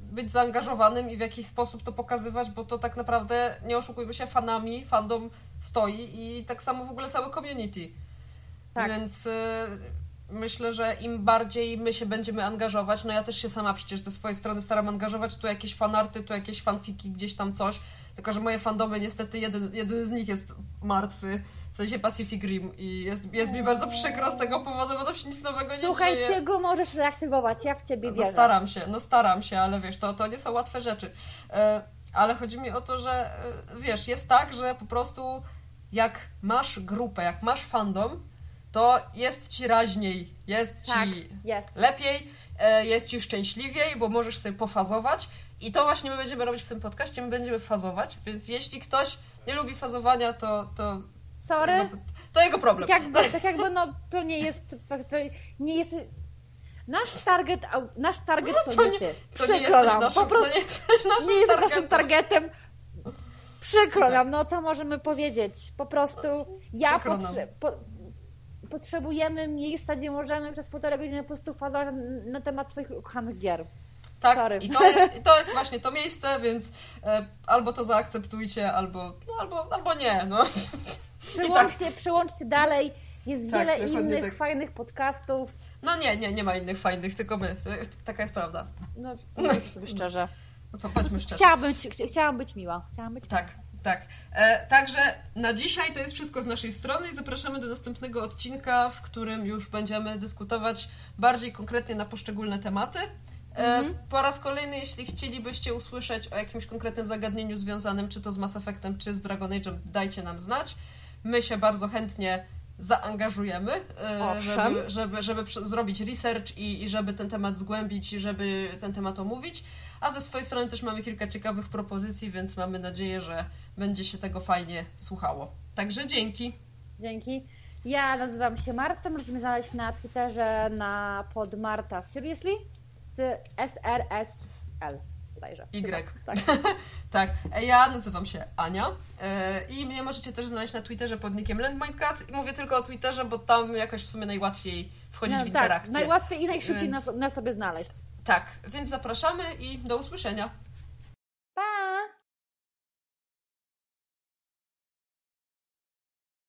Speaker 2: być zaangażowanym i w jakiś sposób to pokazywać, bo to tak naprawdę, nie oszukujmy się, fanami, fandom stoi i tak samo w ogóle całe community. Tak. Więc y, myślę, że im bardziej my się będziemy angażować, no ja też się sama przecież ze swojej strony staram angażować, tu jakieś fanarty, tu jakieś fanfiki, gdzieś tam coś, tylko że moje fandomy niestety, jeden, jeden z nich jest martwy, w sensie Pacific Rim i jest, jest mi bardzo przykro z tego powodu, bo to się nic nowego nie
Speaker 1: Słuchaj,
Speaker 2: dzieje.
Speaker 1: Słuchaj, ty go możesz reaktywować, ja w ciebie
Speaker 2: wierzę. No staram się, no staram się, ale wiesz, to, to nie są łatwe rzeczy. E, ale chodzi mi o to, że e, wiesz, jest tak, że po prostu jak masz grupę, jak masz fandom, to jest ci raźniej, jest
Speaker 1: tak,
Speaker 2: ci
Speaker 1: jest.
Speaker 2: lepiej, e, jest ci szczęśliwiej, bo możesz sobie pofazować. I to właśnie my będziemy robić w tym podcaście, my będziemy fazować, więc jeśli ktoś nie lubi fazowania, to, to
Speaker 1: Sorry.
Speaker 2: No, to jego problem.
Speaker 1: Tak jakby, tak jakby no, to nie jest, to, to nie jest... Nasz target, nasz target to, to nie ty. Przykro nam. Naszym, po prostu nie jesteś naszym, nie jesteś naszym targetem. Przykro nam, no co możemy powiedzieć? Po prostu ja potrze po potrzebujemy miejsca, gdzie możemy przez półtorej godziny po prostu fazować na temat swoich ukochanych gier.
Speaker 2: Tak,
Speaker 1: Sorry.
Speaker 2: i to jest, i to jest właśnie to miejsce, więc e, albo to zaakceptujcie, albo, no, albo, albo nie. No.
Speaker 1: Przyłączcie, tak. przyłączcie dalej. Jest tak, wiele innych tak. fajnych podcastów.
Speaker 2: No nie, nie, nie ma innych fajnych, tylko my. Taka jest prawda.
Speaker 1: No, powiedzmy sobie szczerze.
Speaker 2: No, szczerze.
Speaker 1: Chciałam być, chciałam być miła. Chciałam być
Speaker 2: tak.
Speaker 1: Miła.
Speaker 2: Tak. E, także na dzisiaj to jest wszystko z naszej strony i zapraszamy do następnego odcinka, w którym już będziemy dyskutować bardziej konkretnie na poszczególne tematy. E, mhm. Po raz kolejny, jeśli chcielibyście usłyszeć o jakimś konkretnym zagadnieniu związanym czy to z Mass Effectem, czy z Dragon Age'em, dajcie nam znać. My się bardzo chętnie zaangażujemy, e, żeby, żeby, żeby zrobić research i, i żeby ten temat zgłębić i żeby ten temat omówić. A ze swojej strony też mamy kilka ciekawych propozycji, więc mamy nadzieję, że będzie się tego fajnie słuchało. Także dzięki.
Speaker 1: Dzięki. Ja nazywam się Marta, możecie mnie znaleźć na Twitterze na pod Marta Seriously z SRSL bodajże.
Speaker 2: Y. Tak. tak. Ja nazywam się Ania e, i mnie możecie też znaleźć na Twitterze pod nickiem Landmindcat. I mówię tylko o Twitterze, bo tam jakoś w sumie najłatwiej wchodzić no, w interakcję.
Speaker 1: Tak, najłatwiej i najszybciej więc... nas, nas sobie znaleźć.
Speaker 2: Tak, więc zapraszamy i do usłyszenia.